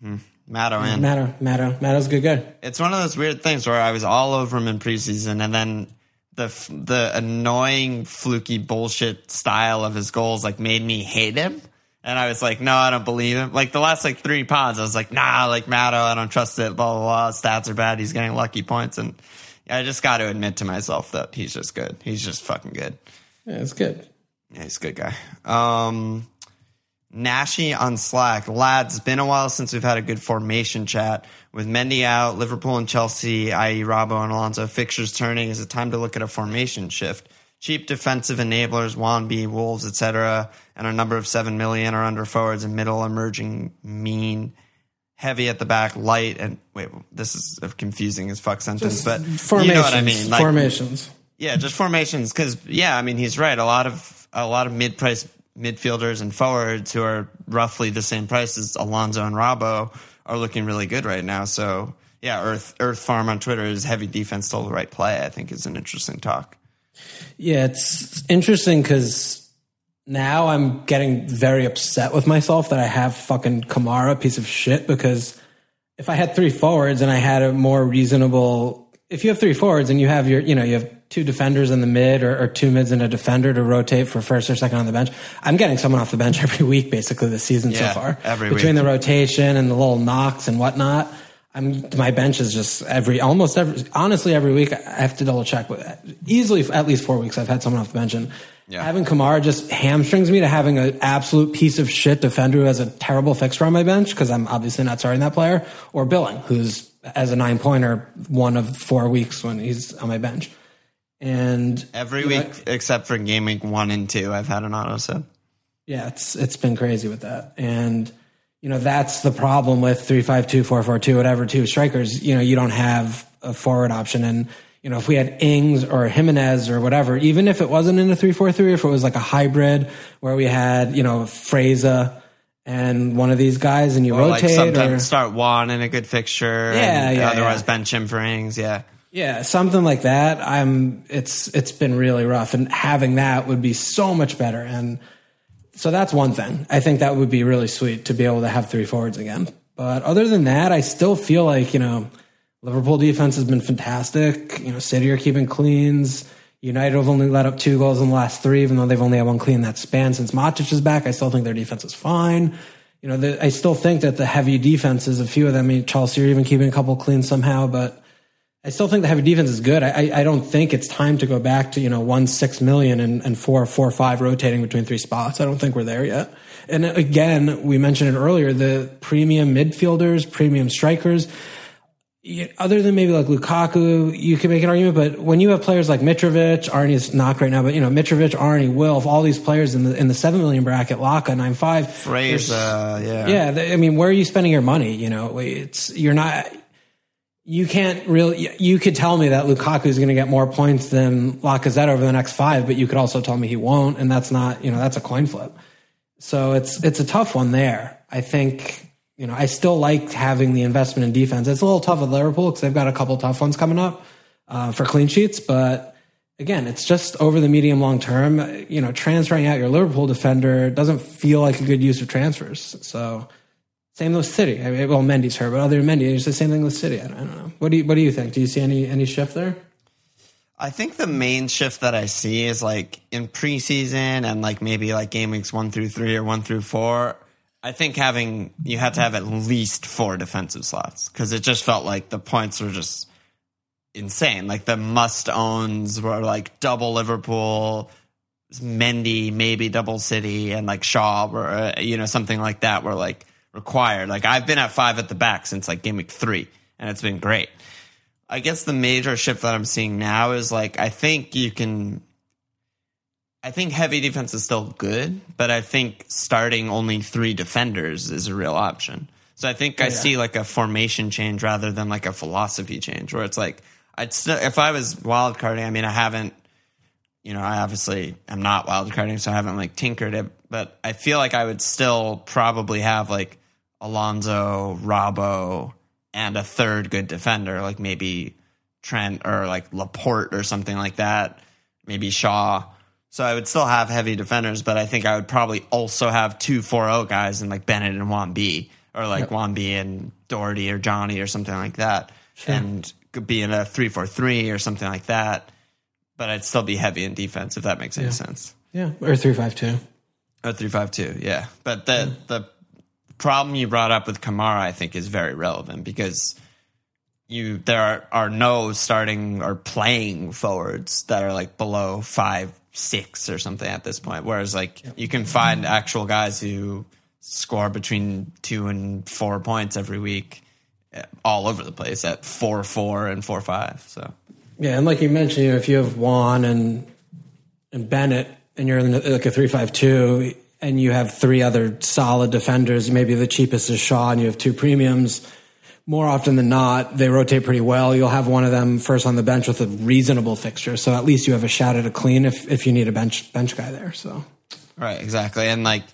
Hmm. Matto in. Matto, Matto, Matto's a good guy. it's one of those weird things where I was all over him in preseason, and then the the annoying fluky bullshit style of his goals like made me hate him. And I was like, no, I don't believe him. Like the last like three pods, I was like, nah, like Matto, I don't trust it. Blah blah blah. Stats are bad. He's getting lucky points, and I just got to admit to myself that he's just good. He's just fucking good. Yeah, it's good. Yeah, he's a good guy. Um, Nashi on Slack. Lads, been a while since we've had a good formation chat. With Mendy out, Liverpool and Chelsea, i.e. Robbo and Alonso, fixtures turning, is it time to look at a formation shift? Cheap defensive enablers, Wanby, Wolves, etc., and a number of 7 million are under forwards and middle emerging mean. Heavy at the back, light, and wait, this is a confusing as fuck sentence, but Formations, you know what I mean. Like, formations. yeah, just formations. Because yeah, I mean he's right. A lot of a lot of mid price midfielders and forwards who are roughly the same price as Alonso and Robbo are looking really good right now. So yeah, Earth Earth Farm on Twitter is heavy defense still the right play. I think is an interesting talk. Yeah, it's interesting because now I'm getting very upset with myself that I have fucking Kamara, piece of shit, because if I had three forwards and I had a more reasonable, if you have three forwards and you have your, you know, you have two defenders in the mid or, or two mids and a defender to rotate for first or second on the bench, I'm getting someone off the bench every week basically this season Yeah, so far. every Between week. the rotation and the little knocks and whatnot. I'm my bench is just every almost every honestly every week I have to double check with easily at least four weeks I've had someone off the bench and Yeah. having Kamara just hamstrings me to having an absolute piece of shit defender who has a terrible fixture on my bench because I'm obviously not starting that player or Billing who's as a nine pointer one of four weeks when he's on my bench and Every you know, week except for game week one and two, I've had an auto sub. Yeah, it's it's been crazy with that. And you know, that's the problem with three five two, four four two, whatever two strikers, you know, you don't have a forward option. And, you know, if we had Ings or Jimenez or whatever, even if it wasn't in a three four three, if it was like a hybrid where we had, you know, Fraser and one of these guys and you Or like rotate sometimes or start Juan in a good fixture. Yeah, and yeah, Otherwise, yeah. bench him for Ings. Yeah. Yeah, something like that. I'm it's it's been really rough and having that would be so much better and so that's one thing. I think that would be really sweet to be able to have three forwards again. But other than that, I still feel like, you know, Liverpool defense has been fantastic. You know, City are keeping cleans. United have only let up two goals in the last three, even though they've only had one clean that span since Matic is back. I still think their defense is fine. You know, the, I still think that the heavy defenses, a few of them, I mean, Chelsea are even keeping a couple clean somehow, but I still think the heavy defense is good. I, I- don't think it's time to go back to, you know, one, six million and, and four, four, five rotating between three spots. I don't think we're there yet. And again, we mentioned it earlier, the premium midfielders, premium strikers, other than maybe like Lukaku, you can make an argument, but when you have players like Mitrovic, Arnie's not right now, but you know, Mitrovic, Arnie, Wilf, all these players in the, in the 7 million bracket, Laka, 9-5. Fraser. Uh, yeah. Yeah, I mean, where are you spending your money? You know, it's you're not. You can't really. You could tell me that Lukaku is going to get more points than Lacazette over the next five, but you could also tell me he won't, and that's not. You know, that's a coin flip. So it's it's a tough one there. I think you know I still like having the investment in defense. It's a little tough with Liverpool because they've got a couple tough ones coming up uh, for clean sheets, but again, it's just over the medium long term. You know, transferring out your Liverpool defender doesn't feel like a good use of transfers. So same with City. I mean, well, Mendy's hurt, but other Mendy, it's the same thing with City. I don't, I don't know. What do you What do you think? Do you see any any shift there? I think the main shift that I see is like in preseason and like maybe like game weeks one through three or one through four. I think having you have to have at least four defensive slots because it just felt like the points were just insane. Like the must owns were like double Liverpool, Mendy, maybe double City, and like Shaw or uh, you know something like that were like required. Like I've been at five at the back since like game week three, and it's been great. I guess the major shift that I'm seeing now is like I think you can. I think heavy defense is still good, but I think starting only three defenders is a real option. So I think I see like a formation change rather than like a philosophy change, where it's like I'd still if I was wild carding. I mean, I haven't. You know, I obviously am not wild carding, so I haven't like tinkered it. But I feel like I would still probably have like Alonso, Robbo, and a third good defender, like maybe Trent or like Laporte or something like that. Maybe Shaw. So I would still have heavy defenders, but I think I would probably also have two 4-0 guys and like Bennett and Juan B, or like Juan B and Doherty or Johnny or something like that, and could be in a three-four-three or something like that. But I'd still be heavy in defense if that makes any sense. Yeah, or three five two. Or three five two, yeah. But the the problem you brought up with Kamara, I think, is very relevant because you there are, are no starting or playing forwards that are like below five six or something at this point. Whereas like you can find actual guys who score between two and four points every week, eh, all over the place at four four and four five. So Yeah, and like you mentioned, you know, if you have Juan and and Bennett, and you're in like a three five two, and you have three other solid defenders, maybe the cheapest is Shaw, and you have two premiums. More often than not, they rotate pretty well. You'll have one of them first on the bench with a reasonable fixture, so at least you have a shot at a clean if if you need a bench bench guy there. So Right, exactly. And like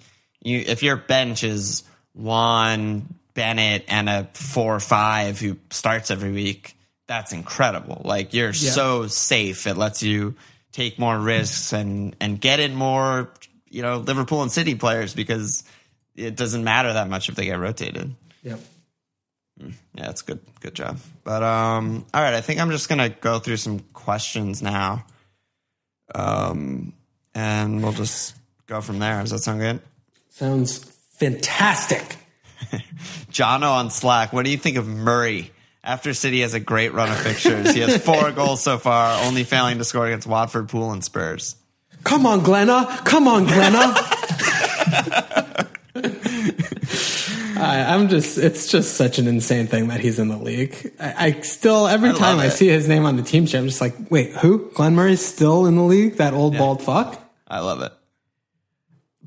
you if your bench is Juan, Bennett, and a four or five who starts every week, that's incredible. Like you're so safe. It lets you take more risks and and get in more, you know, Liverpool and City players because it doesn't matter that much if they get rotated. yep. Yeah, it's good. Good job. But um, all right, I think I'm just gonna go through some questions now, um, and we'll just go from there. Does that sound good? sounds fantastic. Jono on Slack. What do you think of Murray? After City has a great run of fixtures, he has four goals so far, only failing to score against Watford, Pool, and Spurs. Come on, Glenna. Come on, Glenna. I, I'm just, it's just such an insane thing that he's in the league. I, I still, every I time I it. see his name on the team sheet, I'm just like, wait, who? Glenn Murray's still in the league? That old bald fuck? I love it.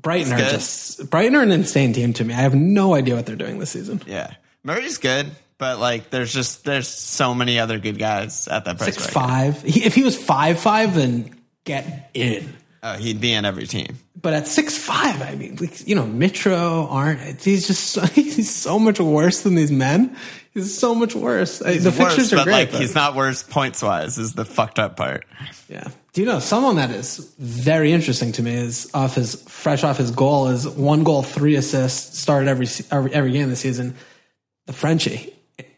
Brighton are just Brighton are an insane team to me. I have no idea what they're doing this season. Yeah, Murray's good, but like, there's just there's so many other good guys at that price. Six five. He, if he was five five, then get in. Oh, he'd be in every team. But at six five, I mean, like, you know, Mitro aren't. He's just so, he's so much worse than these men. He's so much worse. Uh, the Worse, fixtures are but great. like but- he's not worse points wise. Is the fucked up part. Yeah. Do you know someone that is very interesting to me is off his fresh off his goal is one goal, three assists, started every every, every game this season. The Frenchie,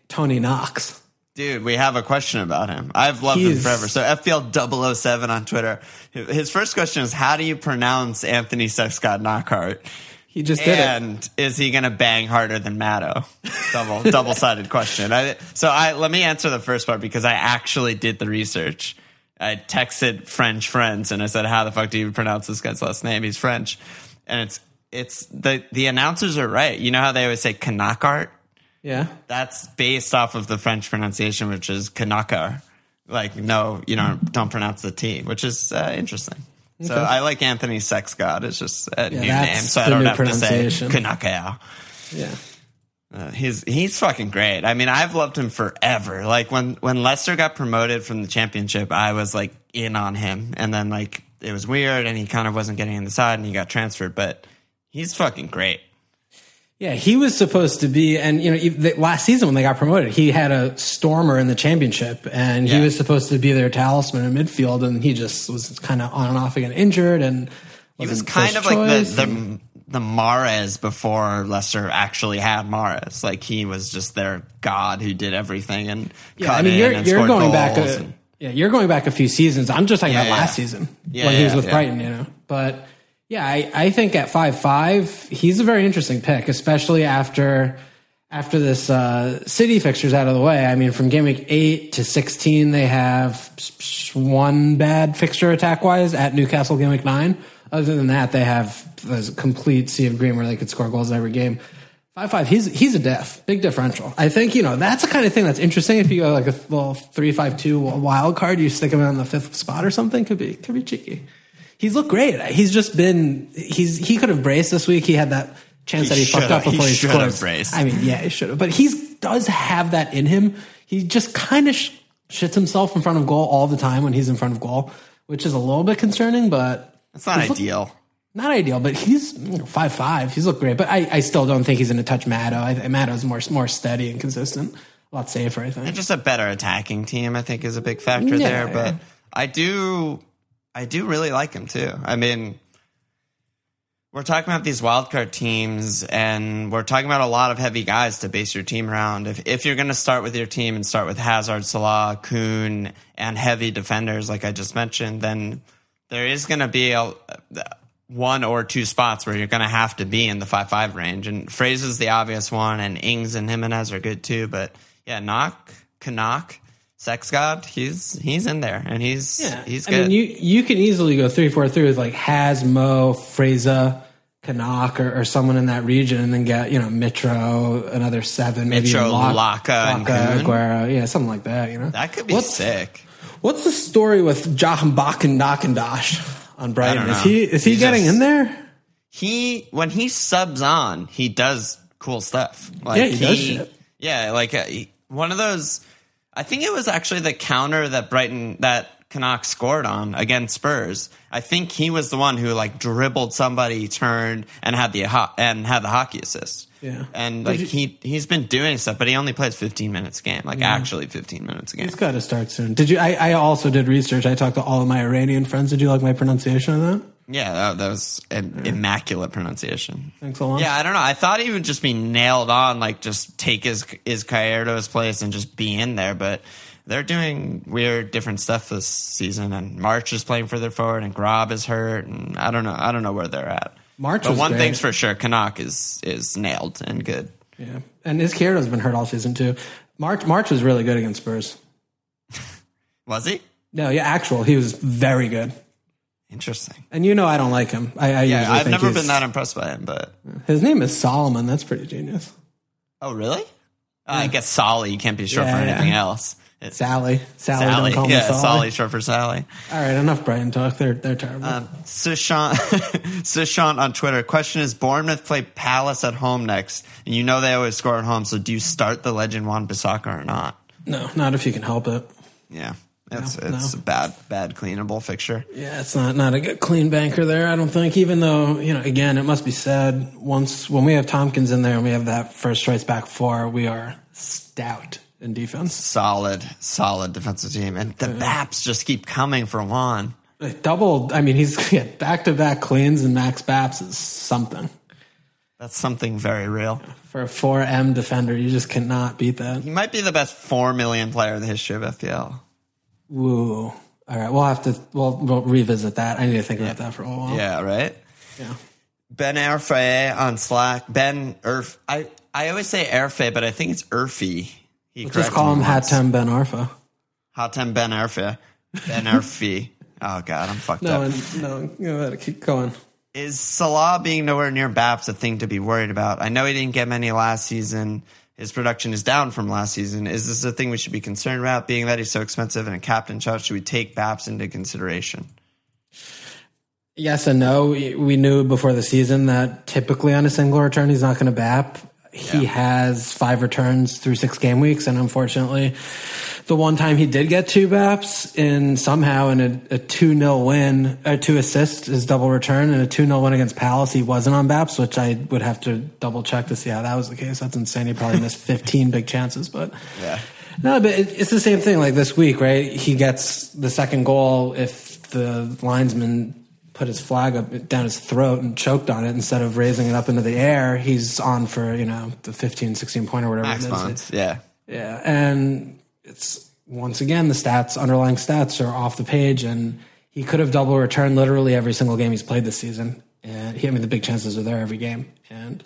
Tony Knox. Dude, we have a question about him. I've loved him forever. So FPL 007 on Twitter. His first question is how do you pronounce Anthony Sexcott Knockaert? He just did it. And is he going to bang harder than Matto? Double double sided question. I, so I let me answer the first part because I actually did the research. I texted French friends and I said, "How the fuck do you pronounce this guy's last name? He's French." And it's it's the the announcers are right. You know how they always say Knockaert? Yeah. That's based off of the French pronunciation, which is Kanaka. Like, no, you know, don't pronounce the T, which is uh, interesting. So I like Anthony Sex God. It's just a new name, so I don't have to say. Kanakar. Yeah. Uh, he's he's fucking great. I mean, I've loved him forever. Like when when Leicester got promoted from the championship, I was like in on him, and then like it was weird, and he kind of wasn't getting in the side, and he got transferred. But he's fucking great. Yeah, he was supposed to be, and you know, last season when they got promoted, he had a stormer in the championship, and he was supposed to be their talisman in midfield, and he just was kind of on and off again, injured, and He was kind of like the, the and- the Mahrez before Leicester actually had Mahrez. Like he was just their god who did everything and Yeah, cut I mean, in you're and you're going back. A, and- yeah, you're going back a few seasons. I'm just talking Yeah, about yeah. last season Yeah, when he was with yeah. Brighton, you know. But yeah, I, I think at five five, he's a very interesting pick, especially after after this uh, City fixtures out of the way. I mean, from game week eight to sixteen, they have one bad fixture attack wise at Newcastle game week nine. Other than that, they have a complete sea of green where they could score goals in every game. Five five, he's he's a def, big differential. I think you know that's the kind of thing that's interesting. If you go like a little three five two wild card, you stick him on the fifth spot or something, could be could be cheeky. He's looked great. He's just been he's he could have braced this week. He had that chance He that he fucked up before he he, shoulda braced. I mean, yeah, he should have. But he does have that in him. He just kind of sh- shits himself in front of goal all the time when he's in front of goal, which is a little bit concerning. But It's not he's looked- ideal. not ideal, but he's you know, five five. He's looked great, but I, I still don't think he's going to touch Maddo. I Maddo's more more steady and consistent, a lot safer. I think. And just a better attacking team, I think, is a big factor Yeah, there. yeah. But I do, I do really like him too. I mean, we're talking about these wildcard teams, and we're talking about a lot of heavy guys to base your team around. If if you're going to start with your team and start with Hazard, Salah, Kun, and heavy defenders like I just mentioned, then there is going to be a one or two spots where you're going to have to be in the five five range. And Fraser's the obvious one, and Ings and Jimenez are good too. But yeah, Knock, Canuck, Sex God, he's he's in there, and he's yeah, he's I mean, you you can easily go three four three with like Has, Mo, Fraser, Canuck, or, or someone in that region, and then get you know Mitro, another seven, maybe Mitro, Lock- Laka, Laka. Aguero, yeah, something like that. You know, that could be what's, sick. What's the story with Jahan Bach and Knockendosh on Brighton? Is he is he, He getting just- in there? He when he subs on, he does cool stuff. Like Yeah, he does shit. Yeah, like uh, he- one of those. I think it was actually the counter that Brighton that Canuck scored on against Spurs. I think he was the one who like dribbled somebody, turned, and had the ho- and had the hockey assist. Yeah. and like you- he he's been doing stuff, but he only plays 15 minutes a game. Like actually 15 minutes a game. It's got to start soon. Did you? I, I also did research. I talked to all of my Iranian friends. Did you like my pronunciation of that? Yeah, that, that was an immaculate pronunciation. Thanks a lot. Yeah, I don't know. I thought he would just be nailed on, like just take his his Cayerto's place and just be in there. But they're doing weird, different stuff this season. And March is playing further forward, and Grob is hurt, and I don't know. I don't know where they're at. March but one thing's for sure: Canuck is is nailed and good. Yeah, and his has been hurt all season too. March March was really good against Spurs. Was he No, yeah, actual, he was very good. Interesting? And you know, I don't like him. I, I Yeah, I've never been that impressed by him. But His name is Solomon. That's pretty genius. oh, really? Uh, I guess Solly. You can't be sure Yeah, for yeah. anything else. Sally. Sally, Sally. don't call Yeah, Sally. Sally short for Sally. All right, enough Brighton talk. They're they're terrible. Um, Sushant, Sushant on Twitter. Question is Bournemouth play Palace at home next, and you know they always score at home. So do you start the legend Wan-Bissaka or not? no, not if you can help it. Yeah, it's No, it's no. a bad bad cleanable fixture. Yeah, it's not not a good clean banker there. I don't think. Even though you know, again, it must be said. Once when we have Tomkins in there and we have that first choice back four, we are stout in defense. Solid, solid defensive team, and the Baps just keep coming for Juan. Like, Double. I mean, he's back to back cleans and Max Baps is something That's something very real. for a four M defender. You just cannot beat that. He might be the best four million player in the history of FPL. Woo. All right, we'll have to we'll, we'll revisit that. I need to think about that for a while. Yeah, right. Yeah. Ben Erfe on Slack. Ben Erf. I I always say Erfe, but I think it's Erfy. He Just call him once. Hatem Ben Arfa. Hatem Ben Erfe. Ben Erfi. Oh god, I'm fucked No, up. and, no, you gotta keep going. Is Salah being nowhere near Baps a thing to be worried about? I know he didn't get many last season. His production is down from last season. Is this a thing we should be concerned about, being that he's so expensive and a captain shot? Should we take Baps into consideration? Yes and no. We we knew before the season that typically on a single return he's not going to BAP. He has five returns through six game weeks, and unfortunately, the one time he did get two BAPs in somehow in a, a two 0 win, a two assist his double return, and a two 0 win against Palace, he wasn't on BAPs, which I would have to double check to see how that was the case. That's insane. He probably missed fifteen big chances, but Yeah. no, but it- it's the same thing. Like this week, right? He gets the second goal if the linesman put his flag up down his throat and choked on it instead of raising it up into the air. He's on for you know the 15, 16 point or whatever Max it is. Bonds. Yeah. Yeah, and it's once again the stats, underlying stats are off the page, and he could have double returned literally every single game he's played this season. And he, I mean, the big chances are there every game, and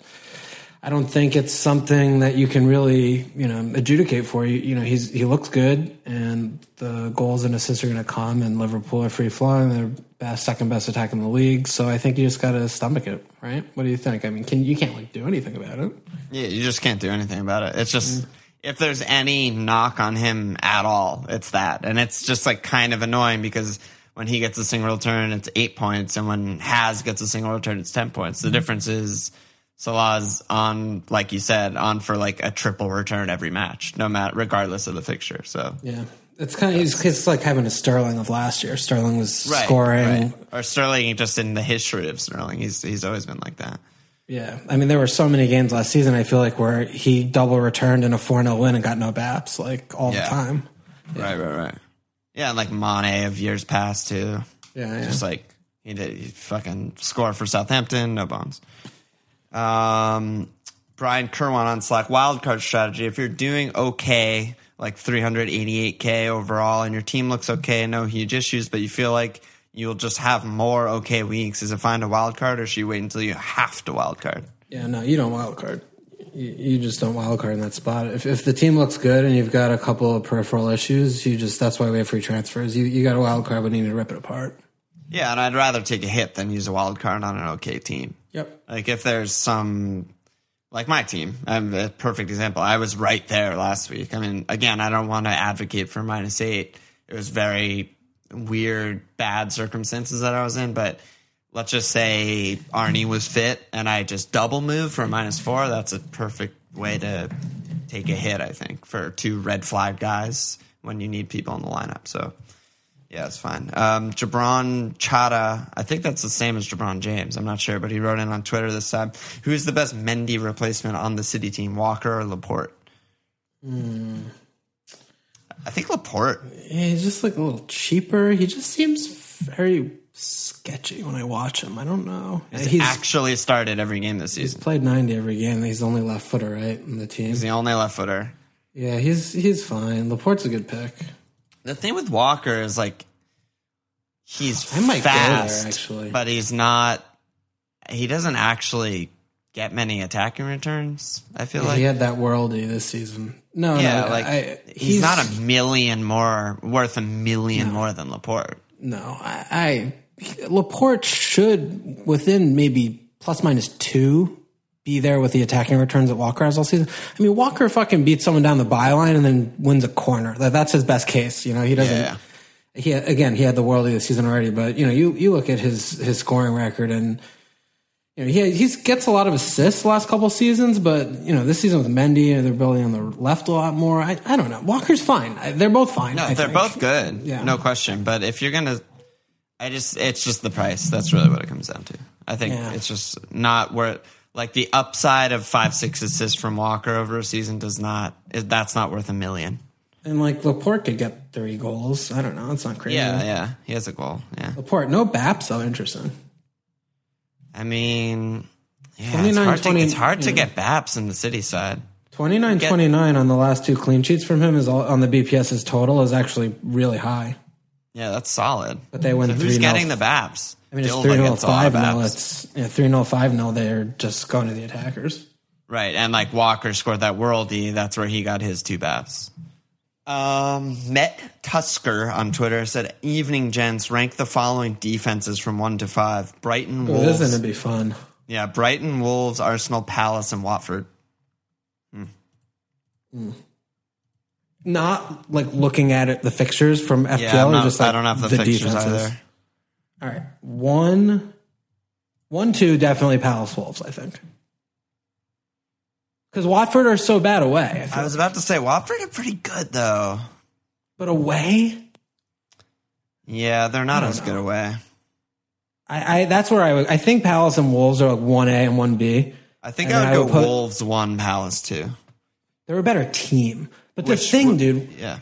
I don't think it's something that you can really, you know, adjudicate for you. You know, he's he looks good, and the goals and assists are going to come, and Liverpool are free flowing. They're best, second best attack in the league. So I think you just got to stomach it, right? What do you think? I mean, can you can't like do anything about it? Yeah, you just can't do anything about it. It's just mm. If there's any knock on him at all, it's that. And it's just like kind of annoying because when he gets a single return, it's eight points, and when Has gets a single return, it's ten points. The mm-hmm. difference is Salah's on, like you said, on for like a triple return every match, no matter regardless of the fixture. So Yeah, it's kind of it's, it's like having a Sterling of last year. Sterling was Right, scoring. right. or Sterling, just in the history of Sterling, he's he's always been like that. Yeah, I mean there were so many games last season. I feel like where he double returned in a four 0 win and got no baps like all Yeah. the time. Right, right, right. Yeah, like Mane of years past too. Yeah, yeah. Just like he did, he fucking score for Southampton, no bones. Um, Brian Kerwan on Slack, wildcard strategy. If you're doing okay, like 388k overall, and your team looks okay, no huge issues, but you feel like you'll just have more okay weeks, is it find a wild card, or should you wait until you have to wild card? Yeah, no, you don't wild card. You, you just don't wild card in that spot. If if the team looks good and you've got a couple of peripheral issues, you just that's why we have free transfers. You you got a wild card, but you need to rip it apart. Yeah, and I'd rather take a hit than use a wild card on an okay team. Yep. Like if there's some, like my team, I'm a perfect example. I was right there last week. I mean, again, I don't want to advocate for minus eight. It was very weird, bad circumstances that I was in, but let's just say Arnie was fit and I just double move for a minus four. That's a perfect way to take a hit, I think, for two red flag guys when you need people in the lineup. So. Yeah, it's fine. Um, Jabron Chata, I think that's the same as Jabron James. I'm not sure, but he wrote in on Twitter this time. Who's the best Mendy replacement on the City team, Walker or Laporte? I think Laporte. Yeah, he's just like a little cheaper. He just seems very sketchy when I watch him. I don't know. He's actually started every game this season. he's played ninety every game. He's the only left footer, right, in the team. He's the only left footer. Yeah, he's he's fine. Laporte's a good pick. The thing with Walker is like he's I might go there, fast, actually. but he's not. He doesn't actually get many attacking returns. I feel like he had that worldy this season. No, Yeah, no, like I, he's, not a million more worth a million more than Laporte. no. I, I Laporte should within maybe plus minus two be there with the attacking returns that Walker has all season. I mean, Walker fucking beats someone down the byline and then wins a corner. That's his best case. You know, he doesn't. Yeah. He again, he had the worldie this season already, but you know, you you look at his his scoring record and. You know, he he gets a lot of assists the last couple seasons, but you know this season with Mendy, they're building on the left a lot more. I, I don't know. Walker's fine. I, they're both fine. No, I they're think. both good. Yeah. No question. But if you're gonna, I just it's just the price. That's really what it comes down to. I think Yeah. it's just not worth. Like the upside of five six assists from Walker over a season does not. That's not worth a million. And like Laporte could get three goals. I don't know. It's not crazy. Yeah, yeah. He has a goal. Yeah. Laporte, no Baps though. Interesting. I mean, yeah, it's 29, hard, to, it's hard to get Baps in the city side. 29 Get- 29 on the last two clean sheets from him is all, on the BPS's total is actually really high. Yeah, that's solid. But they went So who's 3-0. getting the Baps? I mean, it's Dilba 3 0 gets a lot of 5 now. It's yeah, 3 0 5 now. They're just going to the attackers. Right, and like Walker scored that worldie, that's where he got his two baths. Um, Met Tusker on Twitter said, "Evening gents, rank the following defenses from one to five: Brighton, Oh, Wolves, this is to be fun. yeah, Brighton, Wolves, Arsenal, Palace, and Watford. Not like looking at it, the fixtures from FPL Yeah, I'm or not- just like I don't have the, fixtures defenses. either. All right. One, one, two, definitely Palace Wolves, I think. Because Watford are so bad away. I I was about to say Watford are pretty good though. but away, Yeah, they're not as good away. I, I that's where I would. I think Palace and Wolves are like one A and one B. I think I would I go would put- Wolves one, Palace two. They're a better team. But the thing, would- dude, Yeah,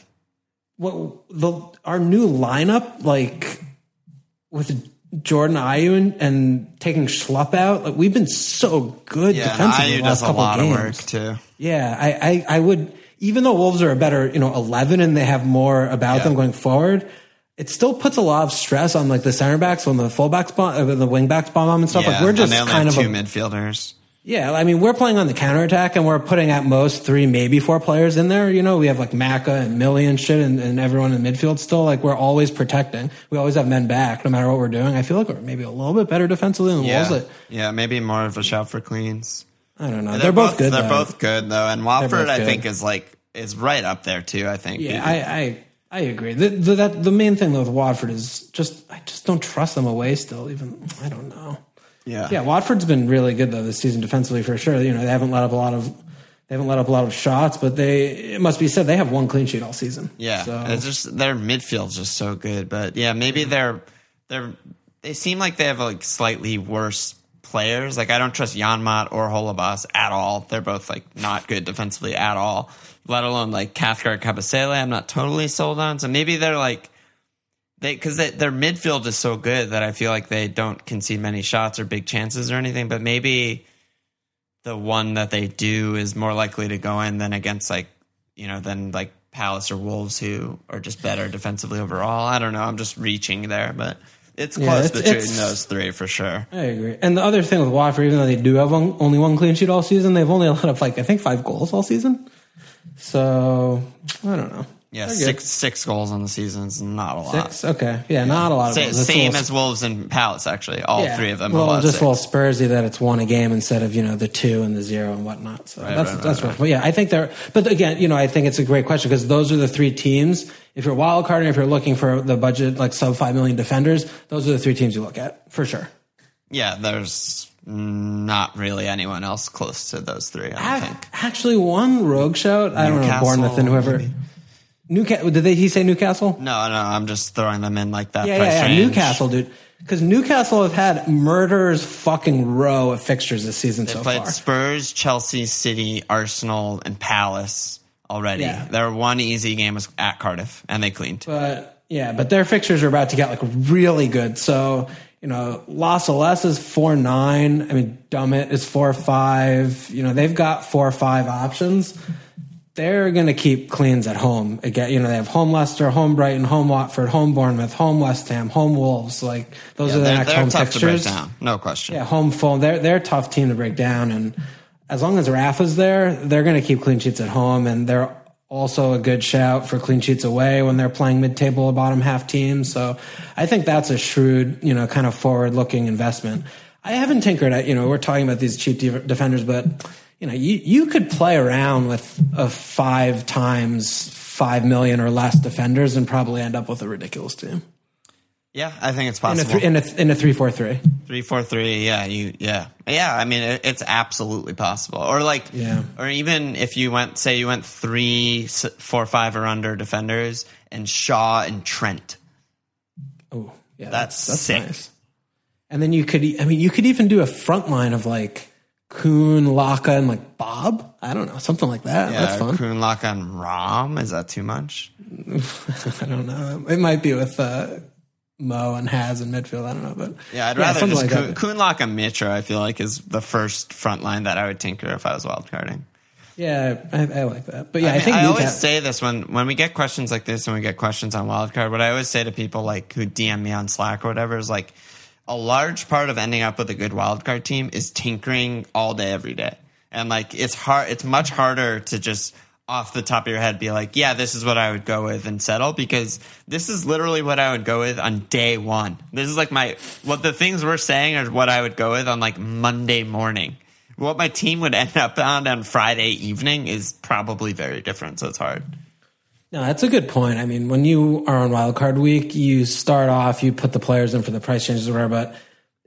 what the our new lineup, like with Jordan Ayew and, taking Schlupp out, like we've been so good yeah. Defensively Ayew the last does a lot games. of work too. Yeah, I, I, I would, even though Wolves are a better, you know, 11 and they have more about Yeah. them going forward, it still puts a lot of stress on like the center backs when the fullbacks bomb, uh, the wing backs bomb them and stuff. Yeah, like we're just and they only kind of two a, midfielders. Yeah. I mean, we're playing on the counterattack and we're putting at most three, maybe four players in there. You know, we have like Maka and Millie and shit and, and everyone in the midfield still. Like we're always protecting. We always have men back no matter what we're doing. I feel like we're maybe a little bit better defensively than Yeah, Wolves. Yeah, maybe more of a shout for cleans. I don't know. They're, both, good. They're though. both good though, and Watford both I think is like is right up there too. I think. Yeah, I, I I agree. The, the that the main thing though with Watford is just I just don't trust them away. Still, even I don't know. Yeah, Yeah, Watford's been really good though this season defensively for sure. You know they haven't let up a lot of they haven't let up a lot of shots, but they it must be said they have one clean sheet all season. yeah. so, It's just their midfield's just so good, but yeah, maybe they're they're they seem like they have like slightly worse players. Like I don't trust Janmaat or Holebas at all. They're both like not good defensively at all. Let alone like Cathcart Kabasele. I'm not totally sold on. So maybe they're like they because they, their midfield is so good that I feel like they don't concede many shots or big chances or anything. But maybe the one that they do is more likely to go in than against like you know than like Palace or Wolves who are just better defensively overall. I don't know. I'm just reaching there, but it's close Yeah, it's- between it's- those three for sure. I agree. And the other thing with Watford, even though they do have one, only one clean sheet all season, they've only let up like I think five goals all season. So I don't know. Yeah, They're good. six six goals on the season is not a lot. Six. Okay. Yeah, not a lot of Sa-. Same little- as Wolves and Palace, actually. All Yeah. three of them. Well, just a little Spursy that it's one a game instead of you know the two and the zero and whatnot. So that's right, that's right, rough. But yeah, I think they're. But again, you know, I think it's a great question because those are the three teams. If you're wild carding, if you're looking for the budget like sub five million defenders, those are the three teams you look at for sure. Yeah, there's not really anyone else close to those three. I think. Actually, one rogue shout. I don't know Bournemouth and whoever. maybe. Newcastle. Did they? He say Newcastle? No, no, I'm just throwing them in like that. Yeah, price yeah, yeah. range. Newcastle, dude. Because Newcastle have had murderers fucking row of fixtures this season So They so played far. Spurs, Chelsea, City, Arsenal, and Palace already. Yeah. Their one easy game was at Cardiff, and they cleaned. But yeah, but their fixtures are about to get like really good. So you know, Lascelles is four nine. I mean, Dummett is four five. You know, they've got four or five options. They're going to keep cleans at home. Again, you know, they have home Leicester, home Brighton, home Watford, home Bournemouth, home West Ham, home Wolves. Like those Yeah, are the next home fixtures. to break down. No question. Yeah, home full. They're they're a tough team to break down, and as long as Rafa's there, they're going to keep clean sheets at home, and they're also a good shout for clean sheets away when they're playing mid-table or bottom half teams. So I think that's a shrewd, you know, kind of forward-looking investment. I haven't tinkered at, you know, we're talking about these cheap de- defenders, but, you know, you, you could play around with a five times five million or less defenders and probably end up with a ridiculous team. Yeah, I think it's In a, possible. in a, in a three, four, three. Three, four, three. Yeah, you. Yeah, yeah. I mean, it, it's absolutely possible. Or like, Yeah. Or even if you went, say, you went three, four, five or under defenders, and Shaw and Trent. Oh, yeah. That's that's sick. And then you could, I mean, you could even do a front line of like Kun, Laka, and like Bob. I don't know, something like that. Yeah, That's fun. Kun, Laka, and Rom. Is that too much? I don't know. It might be with uh, Mo and Has in midfield. I don't know, but Yeah, I'd rather something just like Kun, that. Kun, Laka, Mitro. I feel like is the first front line that I would tinker if I was wildcarding. Yeah, I, I like that. But yeah, I, I, think I always Newcastle- say this when when we get questions like this and we get questions on wildcard. What I always say to people like who DM me on Slack or whatever is like a large part of ending up with a good wildcard team is tinkering all day every day. And like it's hard it's much harder to just off the top of your head be like, yeah, this is what I would go with and settle because this is literally what I would go with on day 1. This is like my what the things we're saying are what I would go with on like Monday morning. What my team would end up on on Friday evening is probably very different, so it's hard. No, that's a good point. I mean, when you are on wildcard week, you start off, you put the players in for the price changes or whatever, but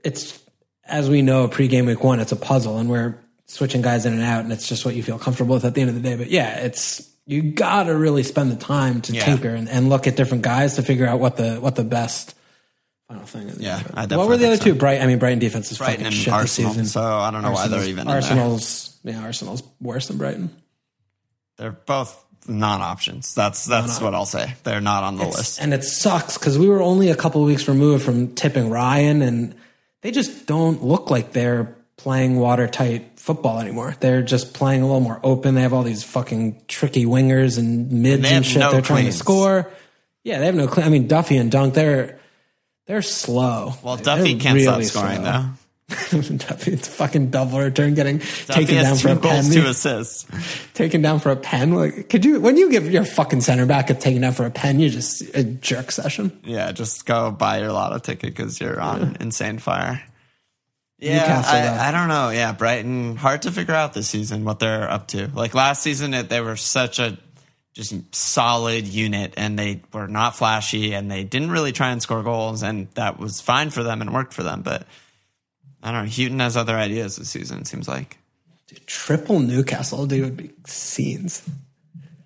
it's, as we know, pre-game week one, it's a puzzle and we're switching guys in and out and it's just what you feel comfortable with at the end of the day. But yeah, it's, you gotta really spend the time to Yeah. tinker and, and look at different guys to figure out what the, what the best final thing is. Yeah, I what were the other two? Bright, I mean, Brighton defense is Brighton fucking shit Arsenal, this season. so I don't know why they're Arsenal's- even in there. Arsenal's, yeah, Arsenal's worse than Brighton. They're both non-options. That's that's what I'll say. They're not on the list. And it sucks because we were only a couple of weeks removed from tipping Ryan, and they just don't look like they're playing watertight football anymore. They're just playing a little more open. They have all these fucking tricky wingers and mids They and shit. no they're trying to score. Yeah, they have no. Clean. I mean, Duffy and Dunk, they're they're slow. Well, Duffy they're can't stop scoring slow. though. It's fucking double return, getting Duffy taken down for a pen. two assists. taken down for a pen. Like, could you when you give your fucking center back a taken down for a pen, you're just a jerk session. Yeah, just go buy your lotto ticket because you're on insane fire. Yeah, I, I don't know. Yeah, Brighton hard to figure out this season what they're up to. Like last season, it, they were such a just solid unit, and they were not flashy, and they didn't really try and score goals, and that was fine for them and worked for them. But I don't know. Hughton has other ideas this season. It seems like. Triple Newcastle, dude, would be scenes.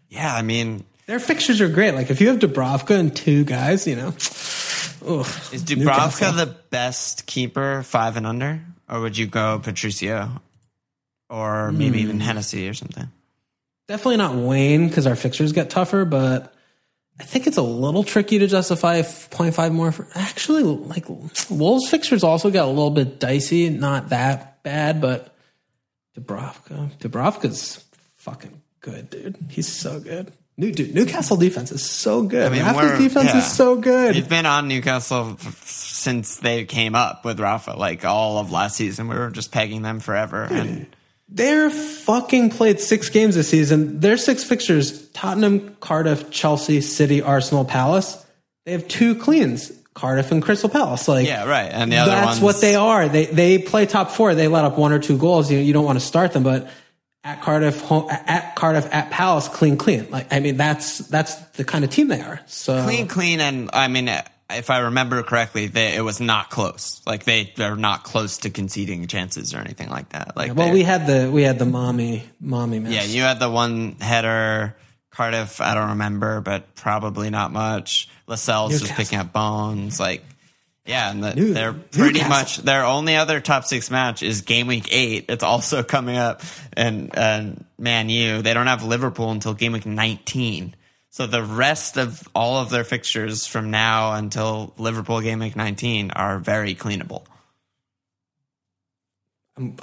Yeah, I mean, Their fixtures are great. Like if you have Dubravka and two guys, you know, ugh, is Newcastle. The best keeper, five and under, or would you go Patricio, or maybe hmm. even Hennessey or something? definitely not Wayne because our fixtures get tougher, but I think it's a little tricky to justify 0.5 more. For, actually, like Wolves fixtures also got a little bit dicey. Not that bad, but Dubravka, Dubravka's fucking good, dude. He's so good. New dude, Newcastle defense is so good. I mean, Rafa's defense yeah. is so good. We've been on Newcastle f- since they came up with Rafa, like all of last season. We were just pegging them forever. And They're fucking played six games this season. Their six fixtures Tottenham, Cardiff, Chelsea, City, Arsenal, Palace. They have two cleans Cardiff and Crystal Palace. Like, yeah, right. And the other that's ones, what they are. They they play top four. They let up one or two goals. You, you don't want to start them, but at Cardiff, home, at Cardiff, at Palace, clean, clean. Like, I mean, that's that's the kind of team they are. So clean, clean, and I mean, if I remember correctly, they, it was not close. Like they they're not close to conceding chances or anything like that. Like, well, we had the we had the mommy mommy mess. yeah, you had the one header. Cardiff, I don't remember, but probably not much. Lascelles just Newcastle. picking up bones, like. Yeah, and the, New- they're pretty Newcastle. much their only other top six match is game week eight. It's also coming up, and and Man U they don't have Liverpool until game week nineteen. So the rest of all of their fixtures from now until Liverpool game week nineteen are very cleanable.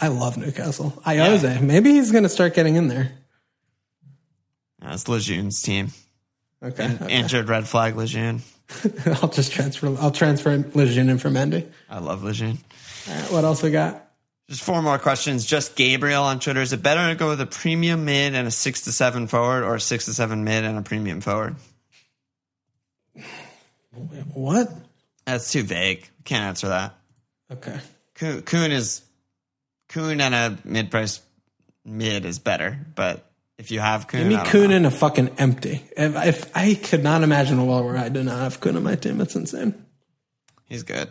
I love Newcastle. Ioze, maybe he's going to start getting in there. That's Lejeune's team. Okay, okay. Injured red flag Lejeune. I'll just transfer. I'll transfer Lejeune in for Mendy. I love Lejeune. All right, what else we got? Just four more questions. Just Gabriel on Twitter. Is it better to go with a premium mid and a six to seven forward, or a six to seven mid and a premium forward? What? That's too vague. Can't answer that. Okay. Kun is Kun and a mid price mid is better, but if you have Kun, Give me I don't Kun know. in a fucking empty. If, if I could not imagine a world where I did not have Kun on my team, it's insane. he's good.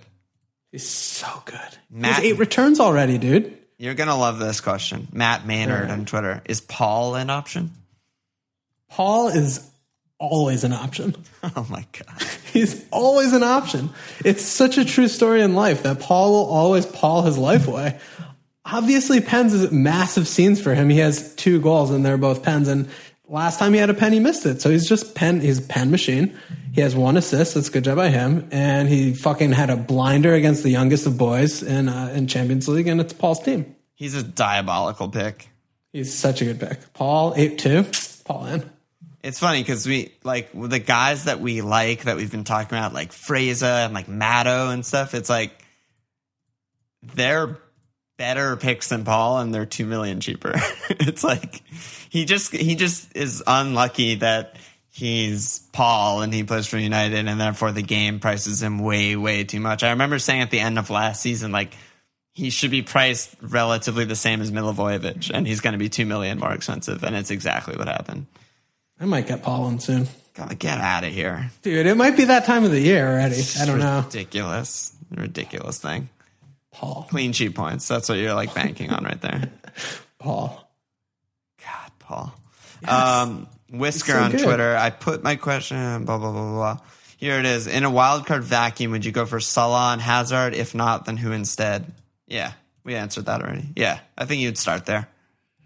He's so good. Matt- eight returns already, dude. You're gonna love this question, Matt Maynard Alright. on Twitter. Is Paul an option? Paul is always an option. Oh my god. He's always an option. It's such a true story in life that Paul will always Paul his life away. Obviously, pens is massive scenes for him. He has two goals and they're both pens. And last time he had a pen, he missed it. So he's just pen. He's pen machine. He has one assist. That's a good job by him. And he fucking had a blinder against the youngest of boys in uh, in Champions League, and it's Paul's team. He's a diabolical pick. He's such a good pick. Paul eight two. Paul in. It's funny because we like the guys that we like that we've been talking about, like Fraser and like Matto and stuff. It's like they're better picks than Paul, and they're two million cheaper. it's like he just he just is unlucky that he's Paul and he plays for United, and therefore the game prices him way way too much. I remember saying at the end of last season, like he should be priced relatively the same as Milivojevic, and he's going to be two million more expensive, and it's exactly what happened. I might get Paul in soon, Gotta get out of here. dude. It might be that time of the year already. I don't know. Ridiculous. Ridiculous thing. Paul. Clean sheet points. That's what you're like banking on right there. Paul. God, Paul. Um, Whisker so on good. Twitter. I put my question, blah, blah, blah, blah, blah. Here it is. In a wild card vacuum, would you go for Salah and Hazard? If not, then who instead? Yeah, we answered that already. Yeah, I think you'd start there.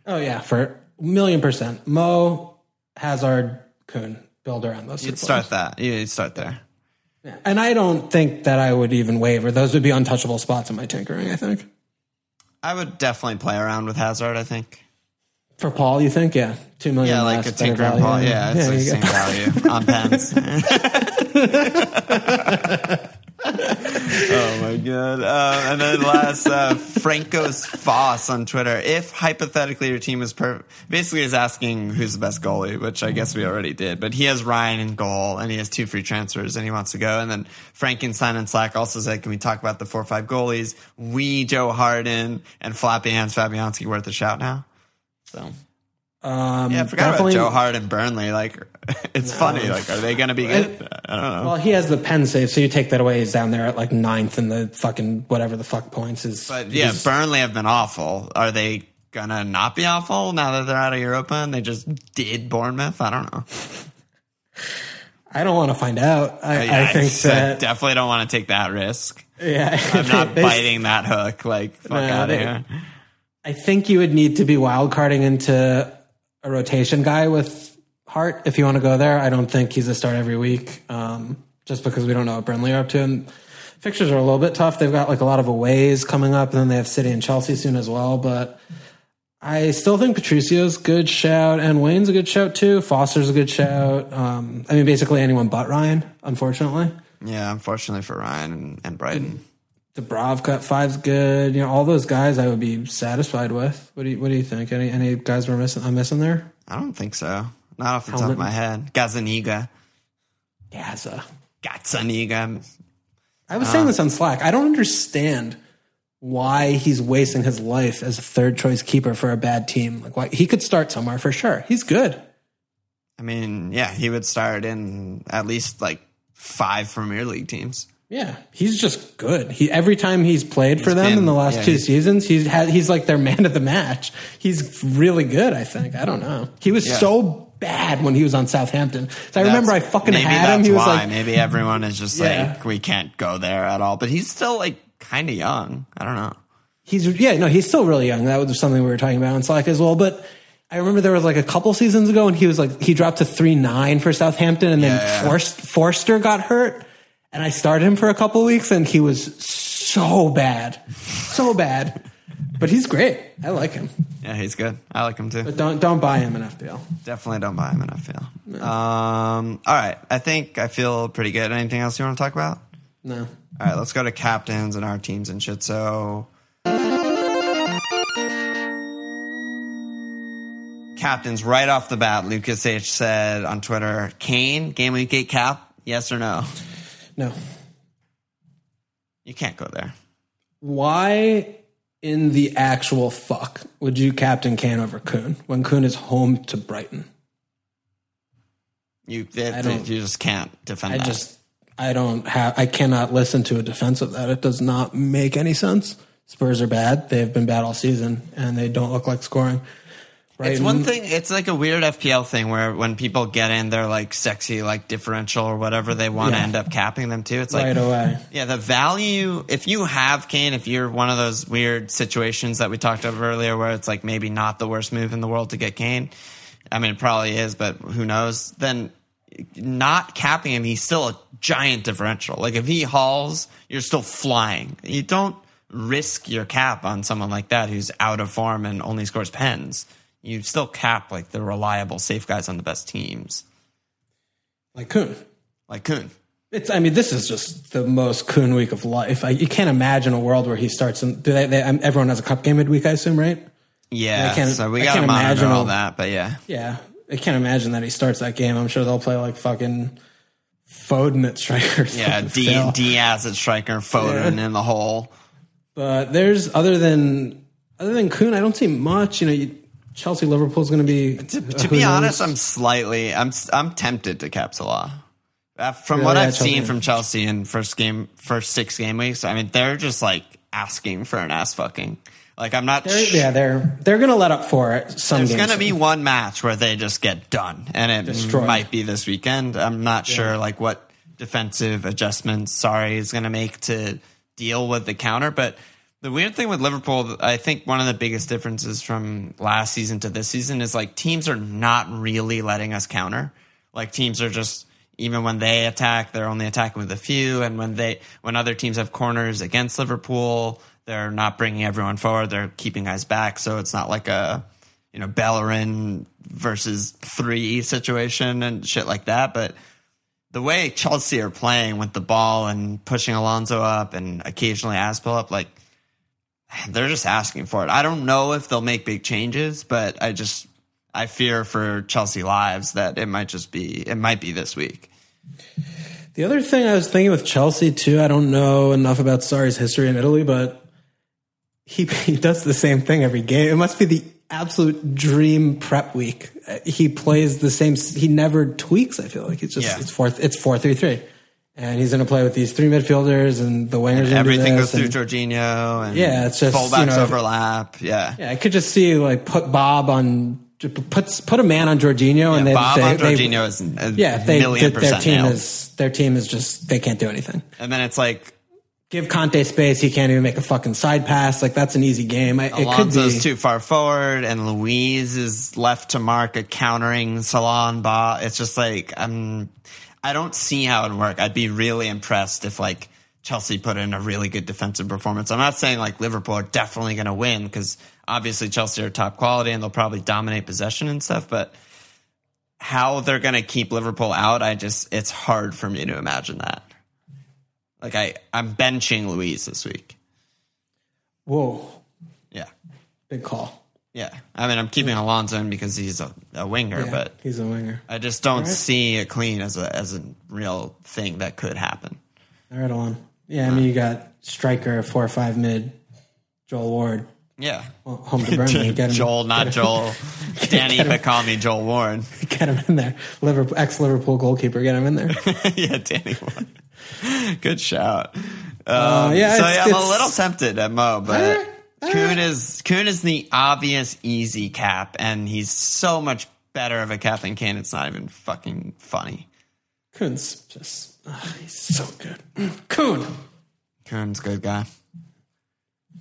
Oh yeah, for a million percent. Mo, Hazard, Kun, build around those. You'd start players. that. You'd start there. Yeah. And I don't think that I would even waver. Those would be untouchable spots in my tinkering. I think I would definitely play around with Hazard, I think. for Paul, you think? Yeah, two million. Yeah, like a tinker and. Paul. Yeah, it's the you same value on pens. oh my god! Uh, and then last, uh, Franco's Foss on Twitter. If hypothetically your team is per, basically is asking who's the best goalie, which I guess we already did. But he has Ryan in goal, and he has two free transfers, and he wants to go. And then Frankenstein and Slack also said, "Can we talk about the four or five goalies? We, Joe Harden, and Flappy Hands Fabianski worth a shout now." So Um, yeah, I forgot definitely- about Joe Hart and Burnley. Like, it's funny. Like, are they going to be good? I don't know. Well, he has the pen save, so you take that away. He's down there at like ninth in the fucking whatever the fuck points is. But yeah, Burnley have been awful. Are they gonna not be awful now that they're out of Europa and they just did Bournemouth? I don't know. I don't want to find out. I, Yeah, I think I that definitely don't want to take that risk. yeah, I'm not they- biting that hook. Like, fuck No, out of here. I think you would need to be wild carding into a rotation guy with Hart if you want to go there. I don't think he's a start every week, um, just because we don't know what Burnley are up to. And fixtures are a little bit tough. They've got like a lot of aways coming up, and then they have City and Chelsea soon as well. But I still think Patricio's a good shout, and Wayne's a good shout too. Foster's a good shout. Um, I mean, basically anyone but Ryan, unfortunately. Yeah, unfortunately for Ryan and, and Brighton. Dubravka at five's good. You know, all those guys I would be satisfied with. What do you What do you think? Any any guys we're missing? I'm missing there. I don't think so. Not off the top of my head. Gazaniga. Gaza. Gazaniga. I was saying this on Slack. I don't understand why he's wasting his life as a third choice keeper for a bad team. Like, why he could start somewhere for sure. He's good. I mean, yeah, he would start in at least like five Premier League teams. Yeah, he's just good. He every time he's played for them been- in the last yeah, two he's- seasons, he's had he's like their man of the match. He's really good. I think. I don't know. He was Yeah. so bad when he was on Southampton. So I remember I fucking had him. He was why. like, maybe everyone is just Yeah. like we can't go there at all. But he's still like kind of young. I don't know. He's yeah, no, he's still really young. That was something we were talking about on Slack as well. But I remember there was like a couple seasons ago, and he was like he dropped to three nine for Southampton, and then Yeah, yeah. Forst, Forster got hurt, and I started him for a couple weeks, and he was so bad, so bad. But he's great. I like him. Yeah, he's good. I like him too. But don't don't buy him in FPL. Definitely don't buy him in FPL. Um, all right, I think I feel pretty good. Anything else you want to talk about? No. All right, let's go to captains and our teams and shit. So, captains right off the bat, Lucas H said on Twitter, Kane game week eight cap, yes or no? No. You can't go there. Why in the actual fuck would you captain Kane over Kun when Kun is home to Brighton? You you just can't defend I that. just I don't have I cannot listen to a defense of that. It does not make any sense. Spurs are bad. They have been bad all season and they don't look like scoring. It's one thing. It's like a weird FPL thing where when people get in, they're like sexy, like differential or whatever they want to Yeah. end up capping them to. It's like right away. Yeah, the value, if you have Kane, if you're one of those weird situations that we talked about earlier where it's like maybe not the worst move in the world to get Kane, I mean, it probably is, but who knows? Then not capping him, he's still a giant differential. Like if he hauls, you're still flying. You don't risk your cap on someone like that who's out of form and only scores pens. You still cap like the reliable, safe guys on the best teams, Like Kun. like Kun. It's. I mean, this is just the most Kun week of life. I, you can't imagine a world where he starts. In, do they, they, um, everyone has a cup game midweek, I assume, right? Yeah, I can't- so we got to imagine all that, but yeah. Yeah, I can't imagine that he starts that game. I'm sure they'll play like fucking Foden at striker. Yeah, D-. Diaz at striker, Foden in the hole. But there's other than other than Kun, I don't see much. You know, you, Chelsea Liverpool's going to be. To, to be knows? honest, I'm slightly I'm I'm tempted to cap Salah. Uh, From Really? what Yeah, I've Chelsea. seen from Chelsea in first game, first six game weeks, I mean they're just like asking for an ass fucking. Like I'm not. They're- sh- yeah, they're they're going to let up for it. Some There's games. to be one match where they just get done, and it Destroyed. might be this weekend. I'm not sure like what defensive adjustments Sarri is going to make to deal with the counter. But the weird thing with Liverpool, I think one of the biggest differences from last season to this season is like teams are not really letting us counter. Like teams are just even when they attack, they're only attacking with a few, and when they when other teams have corners against Liverpool, they're not bringing everyone forward. They're keeping guys back, so it's not like a you know Bellerin versus three situation and shit like that. But the way Chelsea are playing with the ball and pushing Alonso up and occasionally Aspel up, like they're just asking for it. I don't know if they'll make big changes, but I just I fear for Chelsea lives that it might just be it might be this week. The other thing I was thinking with Chelsea too, I don't know enough about Sarri's history in Italy, but he he does the same thing every game. It must be the absolute dream prep week. Uh, He plays the same. He never tweaks. I feel like it's just Yeah. it's four it's four three three, and he's going to play with these three midfielders and the wingers. gonna Everything goes through and- Jorginho and Yeah, it's just, fullbacks you know, overlap. Yeah. Yeah, I could just see like put Bob on put put a man on Jorginho and they, Bob they, on they- Jorginho is yeah they, million their team nailed. is their team is just they can't do anything. and then it's like Give Kanté space, he can't even make a fucking side pass. Like that's an easy game. I, it could Alonso's too far forward, and Luiz is left to mark a countering Salon ball. It's just like I'm. I don't see how it would work. I'd be really impressed if like Chelsea put in a really good defensive performance. I'm not saying like Liverpool are definitely going to win because obviously Chelsea are top quality and they'll probably dominate possession and stuff, but. How they're going to keep Liverpool out, I just, it's hard for me to imagine that. Like, I, I'm benching Luiz this week. Whoa, Yeah. big call. Yeah, I mean, I'm keeping Alonso in because he's a, a winger, Yeah, but he's a winger. I just don't right. see it clean as a as a real thing that could happen. All right, on. Yeah, I mean you got striker four or five mid, Joel Ward Yeah, home to Burnley. Get him, Joel, not Joel. Danny, but call me Joel Warren. Get him in there. Liverpool ex Liverpool goalkeeper. Get him in there. yeah, Danny Good shout. Um, Uh, yeah, so yeah, I'm a little tempted at Mo, but Kun is Kun is the obvious easy cap, and he's so much better of a cap than Kane. It's not even fucking funny. Kun's just ah, he's so good. Kun. Kun's good guy.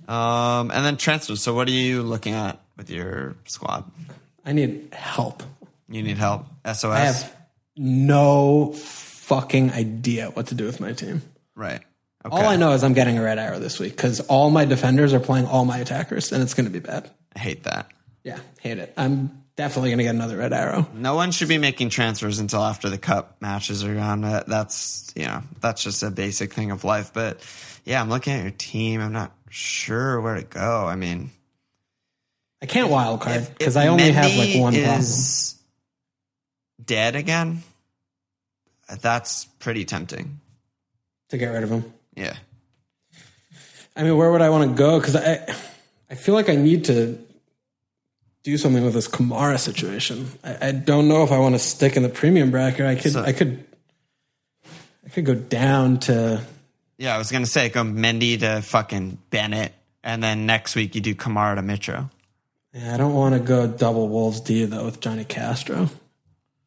Um, and then transfers. So, what are you looking at with your squad? I need help. You need help. SOS. I have no fucking idea what to do with my team. right. Okay. All I know is I'm getting a red arrow this week because all my defenders are playing all my attackers, and it's going to be bad. I hate that. Yeah, hate it. I'm definitely going to get another red arrow. No one should be making transfers until after the cup matches are on. Uh, that's you know that's just a basic thing of life. But yeah, I'm looking at your team. I'm not sure where to go. I mean, I can't wild card because I only have like one problem. is dead again. That's pretty tempting. to get rid of him. Yeah. I mean, where would I want to go? Because I, I feel like I need to do something with this Kamara situation. I, I don't know if I want to stick in the premium bracket. I could, So- I could, I could go down to. Yeah, I was gonna say go Mendy to fucking Bennett, and then next week you do Kamara to Mitro. Yeah, I don't want to go double Wolves D though with Johnny Castro.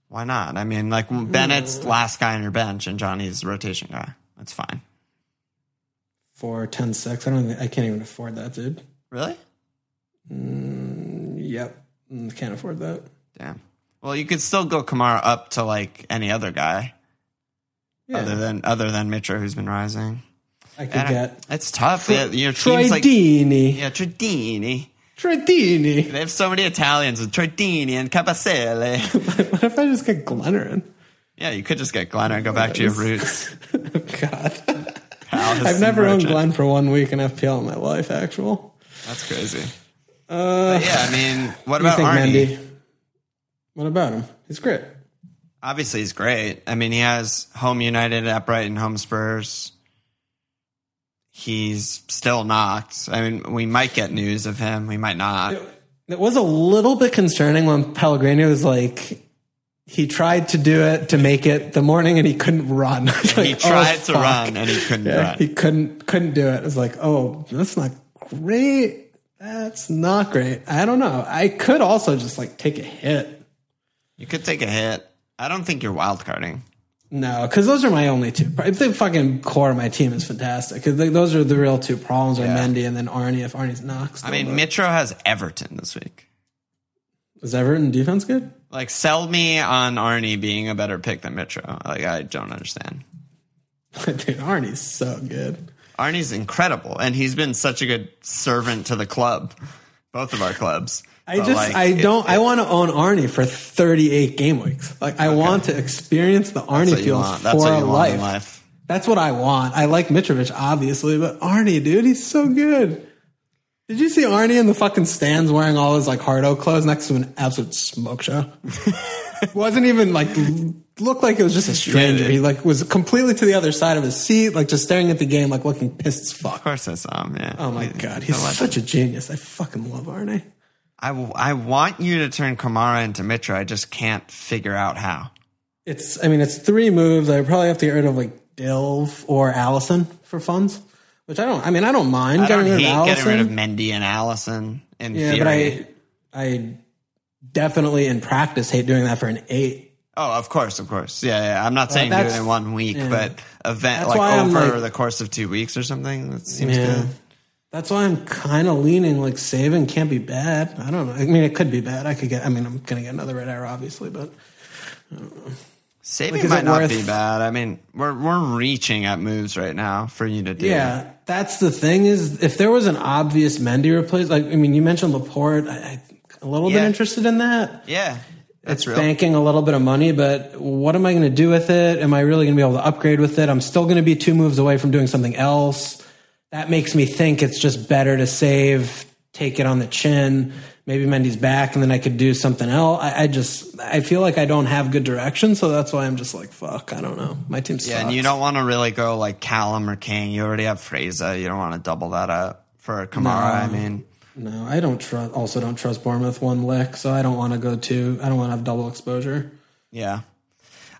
Why not? I mean, like mm. Bennett's last guy on your bench, and Johnny's rotation guy. That's fine. For 10-6. I don't. I can't even afford that, dude. Really? Yep, Mm, can't afford that. Damn. Well, you could still go Kamara up to like any other guy Yeah, other than other than Mitro, who's been rising. I could get it's tough. Yeah, your team's like Deeney. yeah, Tredini. Troy Deeney. They have so many Italians with Tredini and Kabasele. what if I just get Glennerin? yeah, you could just get Glenn and go back to your roots. God. I've never owned. Glenn for one week in FPL in my life, actual. That's crazy. Uh, yeah, I mean, what about think, Arnie? Mendy? What about him? He's great. Obviously, he's great. I mean, he has home United at Brighton, home Spurs. He's still knocked. I mean, we might get news of him. We might not. It was a little bit concerning when Pellegrini was like, he tried to do it to make it the morning and he couldn't run. Like, He oh, tried to fuck. run and he couldn't Yeah, run. he couldn't couldn't do it. It was like, oh, that's not great. That's not great. I don't know. I could also just like take a hit. You could take a hit. I don't think you're wild carding. No, because those are my only two. If the fucking core of my team is fantastic, because those are the real two problems are Yeah. Mendy and then Arnie. If Arnie's knocked, I mean, Mitro has Everton this week. Is Everton defense good? Like, sell me on Arnie being a better pick than Mitro. Like, I don't understand. Dude, Arnie's so good. Arnie's incredible, and he's been such a good servant to the club, both of our clubs. I But, just like, I it- don't I want to own Arnie for 38 game weeks. Like I want to experience the Arnie That's what you feels for you life. life. That's what I want. I like Mitrovic obviously, but Arnie, dude, he's so good. Did you see Arnie in the fucking stands wearing all his like Hardo clothes next to an absolute smoke show? Wasn't even like looked like it was just a stranger. He like was completely to the other side of his seat, like just staring at the game, like looking pissed as fuck. Of course, I saw him. Yeah. Oh my god, he's such a genius. I fucking love Arnie. I, w- I want you to turn Kamara into Mitro. I just can't figure out how. It's, I mean, it's three moves. I probably have to get rid of like Dilv or Alisson for funds, which I don't. I mean, I don't mind I don't getting rid of getting rid of Mendy and Alisson. In yeah, theory. but I, I definitely in practice hate doing that for an eight. Oh, of course, of course. Yeah, yeah. I'm not saying do it in one week, yeah. but event That's like over like- the course of two weeks or something. That seems Yeah. good. That's why I'm kind of leaning like saving can't be bad. I don't know. I mean, it could be bad. I could get. I mean, I'm gonna get another red arrow, obviously, but Saving Like, might not worth- be bad. I mean, we're we're reaching at moves right now for you to do. yeah, that's the thing. Is if there was an obvious Mendy replace, like I mean, you mentioned Laporte. I, I a little bit interested in that. yeah. That's it's real. banking a little bit of money, but what am I going to do with it? Am I really going to be able to upgrade with it? I'm still going to be two moves away from doing something else. That makes me think it's just better to save, take it on the chin. Maybe Mendy's back, and then I could do something else. I, I just, I feel like I don't have good direction, so that's why I'm just like, fuck, I don't know. My team sucks. Yeah, and you don't want to really go like Callum or King. You already have Fraser. You don't want to double that up for Kamara. I mean, No, I don't trust. Also, don't trust Bournemouth one lick, so I don't want to go to. I don't want to have double exposure. yeah.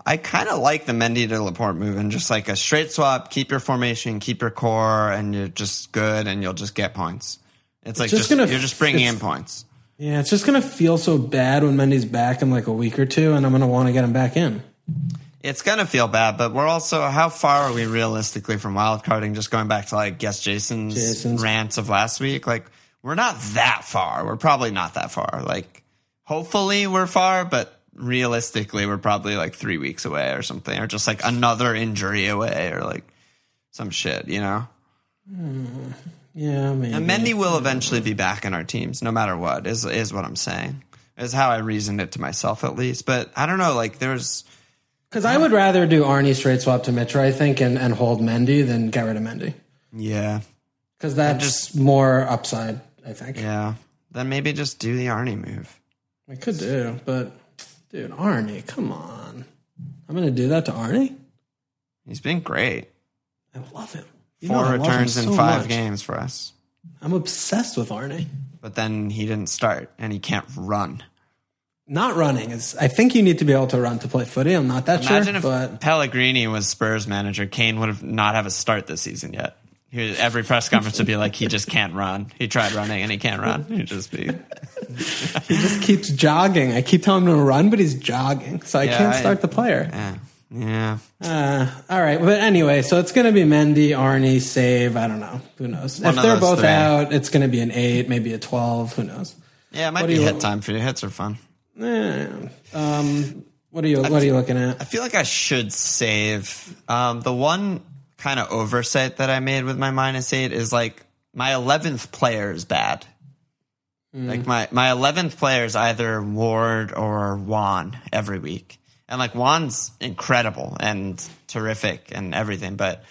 I kind of like the Mendy to Laporte move and just like a straight swap, keep your formation, keep your core, and you're just good and you'll just get points. It's like just just, you're just bringing in points. Yeah, it's just gonna feel so bad when Mendy's back in like a week or two, and I'm gonna want to get him back in. It's gonna feel bad, but we're also how far are we realistically from wildcarding? Just going back to like guess Jason's, Jason's. rants of last week, like we're not that far. We're probably not that far. Like hopefully we're far, but realistically we're probably like three weeks away or something, or just like another injury away, or like some shit, you know. Hmm. Yeah, maybe. And Mendy will eventually be back in our teams, no matter what. Is is what I'm saying. Is how I reasoned it to myself at least. But I don't know. Like there's. Because I would rather do Arnie straight swap to Mitro, I think, and, and hold Mendy than get rid of Mendy. Yeah. Because that's just more upside, I think. Yeah. Then maybe just do the Arnie move. We could do, but dude, Arnie, come on. I'm gonna do that to Arnie? He's been great. I love him. Know Four I returns in five much. games for us. I'm obsessed with Arnie. But then he didn't start and he can't run. Not running is. I think you need to be able to run to play footy. I'm not that Imagine sure, if but Pellegrini was Spurs manager, Kane would have not have a start this season yet. He, every press conference would be like, he just can't run. He tried running and he can't run. He'd just be. he just keeps jogging. I keep telling him to run, but he's jogging, so I Yeah, can't I- start the player. Yeah. Yeah. Uh, all right, but anyway, so it's going to be Mendy, Arnie, save. I don't know. Who knows? One if they're both three. out, it's going to be an eight, maybe a twelve. Who knows? Yeah, it might What be hit time for you. Hits are fun. Eh, um, what are you? What are you looking at? I feel like I should save. Um, the one kind of oversight that I made with my minus eight is like my 11th player is bad. Like my, my 11th player is either Ward or Juan every week. And like Juan's incredible and terrific and everything, but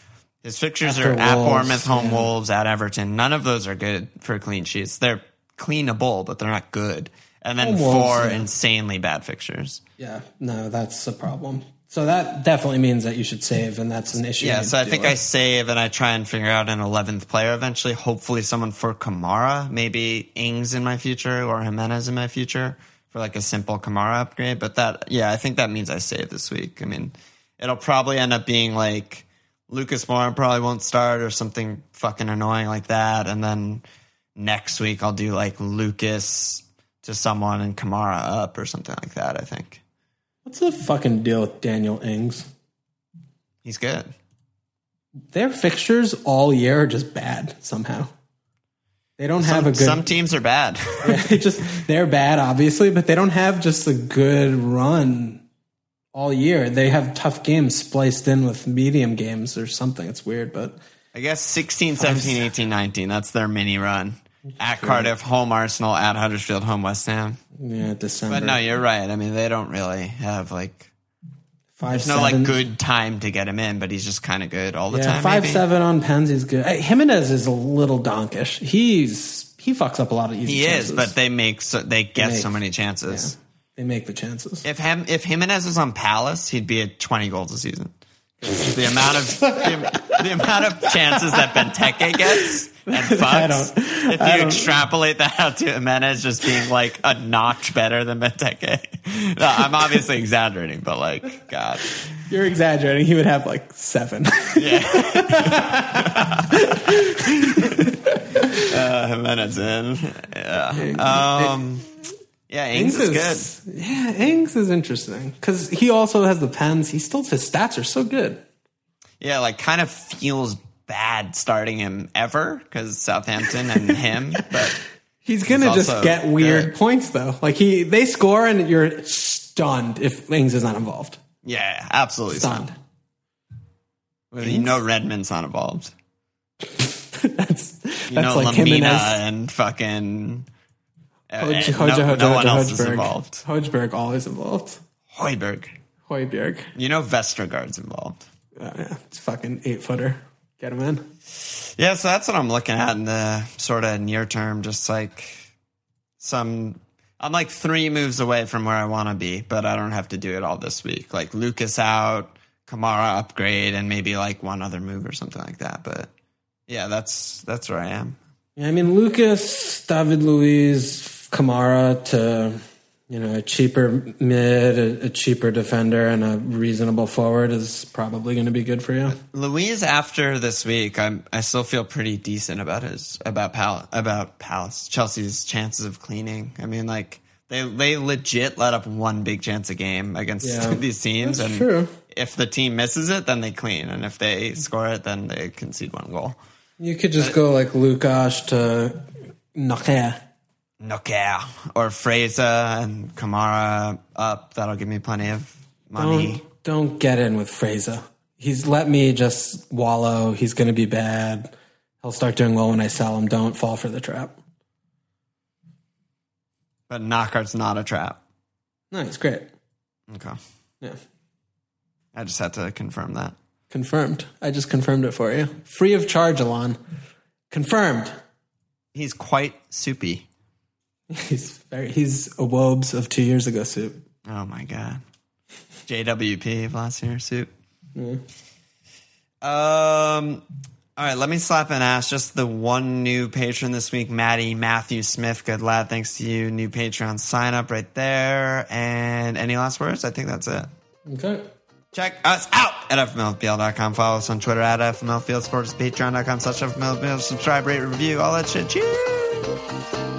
his fixtures After are at Wolves, Bournemouth, home yeah. Wolves, at Everton. None of those are good for clean sheets. They're cleanable, but they're not good. And then Home Wolves, four yeah. insanely bad fixtures. Yeah, no, that's a problem. So that definitely means that you should save, and that's an issue. Yeah, so I think with. I save and I try and figure out an 11th player eventually. Hopefully, someone for Kamara, maybe Ings in my future or Jimenez in my future for like a simple Kamara upgrade. But that, yeah, I think that means I save this week. I mean, it'll probably end up being like Lucas Moura probably won't start or something fucking annoying like that. And then next week I'll do like Lucas to someone and Kamara up or something like that, I think. What's the fucking deal with Daniel Ings? He's good. Their fixtures all year are just bad somehow. They don't have a good. some teams are bad. they just they're bad, obviously, but they don't have just a good run all year. They have tough games spliced in with medium games or something. It's weird, but I guess 16, 17, 18, 19. That's their mini run. At Cardiff, home Arsenal, at Huddersfield, home West Ham. yeah, December. But no, you're right. I mean, they don't really have like five no seven. like good time to get him in, but he's just kind of good all the Yeah, time. five maybe. seven on pens. He's good. Hey, Jimenez is a little donkish. He's he fucks up a lot of easy. He chances. is, but they make so they get make- so many chances. they make the chances. If him if Jimenez was on Palace, he'd be at 20 goals a season. The amount of the, the amount of chances that Benteke gets and fucks. if you extrapolate that out to Jimenez just being like a notch better than Benteke. No, I'm obviously exaggerating, but like, God, You're exaggerating. He would have like seven. yeah. uh, Jimenez in, yeah. Um, yeah, Ings is good. Yeah, Ings is interesting because he also has the pens. He still his stats are so good. Yeah, like kind of feels bad starting him ever because Southampton and him, but He's gonna He's just get weird good. points though. Like he they score and you're stunned if Ings is not involved. yeah, absolutely Stunned. stunned. You know Redmond's not involved. that's You that's know like Lemina Jimenez. and fucking. uh, Hoj- uh, no, Hoja- no one else is involved. Hojbjerg always involved. Hoiberg. Hoiberg. You know Vestergaard's involved. Uh, yeah, it's fucking eight footer. Him in. Yeah, so that's what I'm looking at in the sort of near term. Just like some, I'm like three moves away from where I want to be, but I don't have to do it all this week. Like Lucas out, Kamara upgrade, and maybe like one other move or something like that. But yeah, that's that's where I am. Yeah, I mean Lucas, David Luiz, Kamara to you know a cheaper mid, a, a cheaper defender, and a reasonable forward is probably going to be good for you. Luiz, after this week, I'm I still feel pretty decent about his about Pal about Palace Chelsea's chances of cleaning. I mean, like they they legit let up one big chance a game against Yeah. these teams, and true. if the team misses it, then they clean, and if they score it, then they concede one goal. You could just go like Lucas to Knockaert. Knockaert or Fraser and Kamara up. That'll give me plenty of money. Don't don't get in with Fraser. He's let me just wallow. He's going to be bad. He'll start doing well when I sell him. Don't fall for the trap. But Knockaert's not a trap. No, he's great. Okay, Yeah. I just had to confirm that. Confirmed. I just confirmed it for you. Free of charge, Alon. Confirmed. He's quite soupy. He's very he's a Wobes of two years ago soup. Oh my god. JWP of last year soup. Um All right, let me slap an ass. Just the one new patron this week, Maddie Matthew Smith. Good lad. Thanks to you. New Patreon sign up right there. And any last words? I think that's it. Okay. Check us out at FMLFPL.com. Follow us on Twitter at FMLFieldSports, patreon.com slash FMLFPL. Subscribe, rate, review, all that shit. Cheers.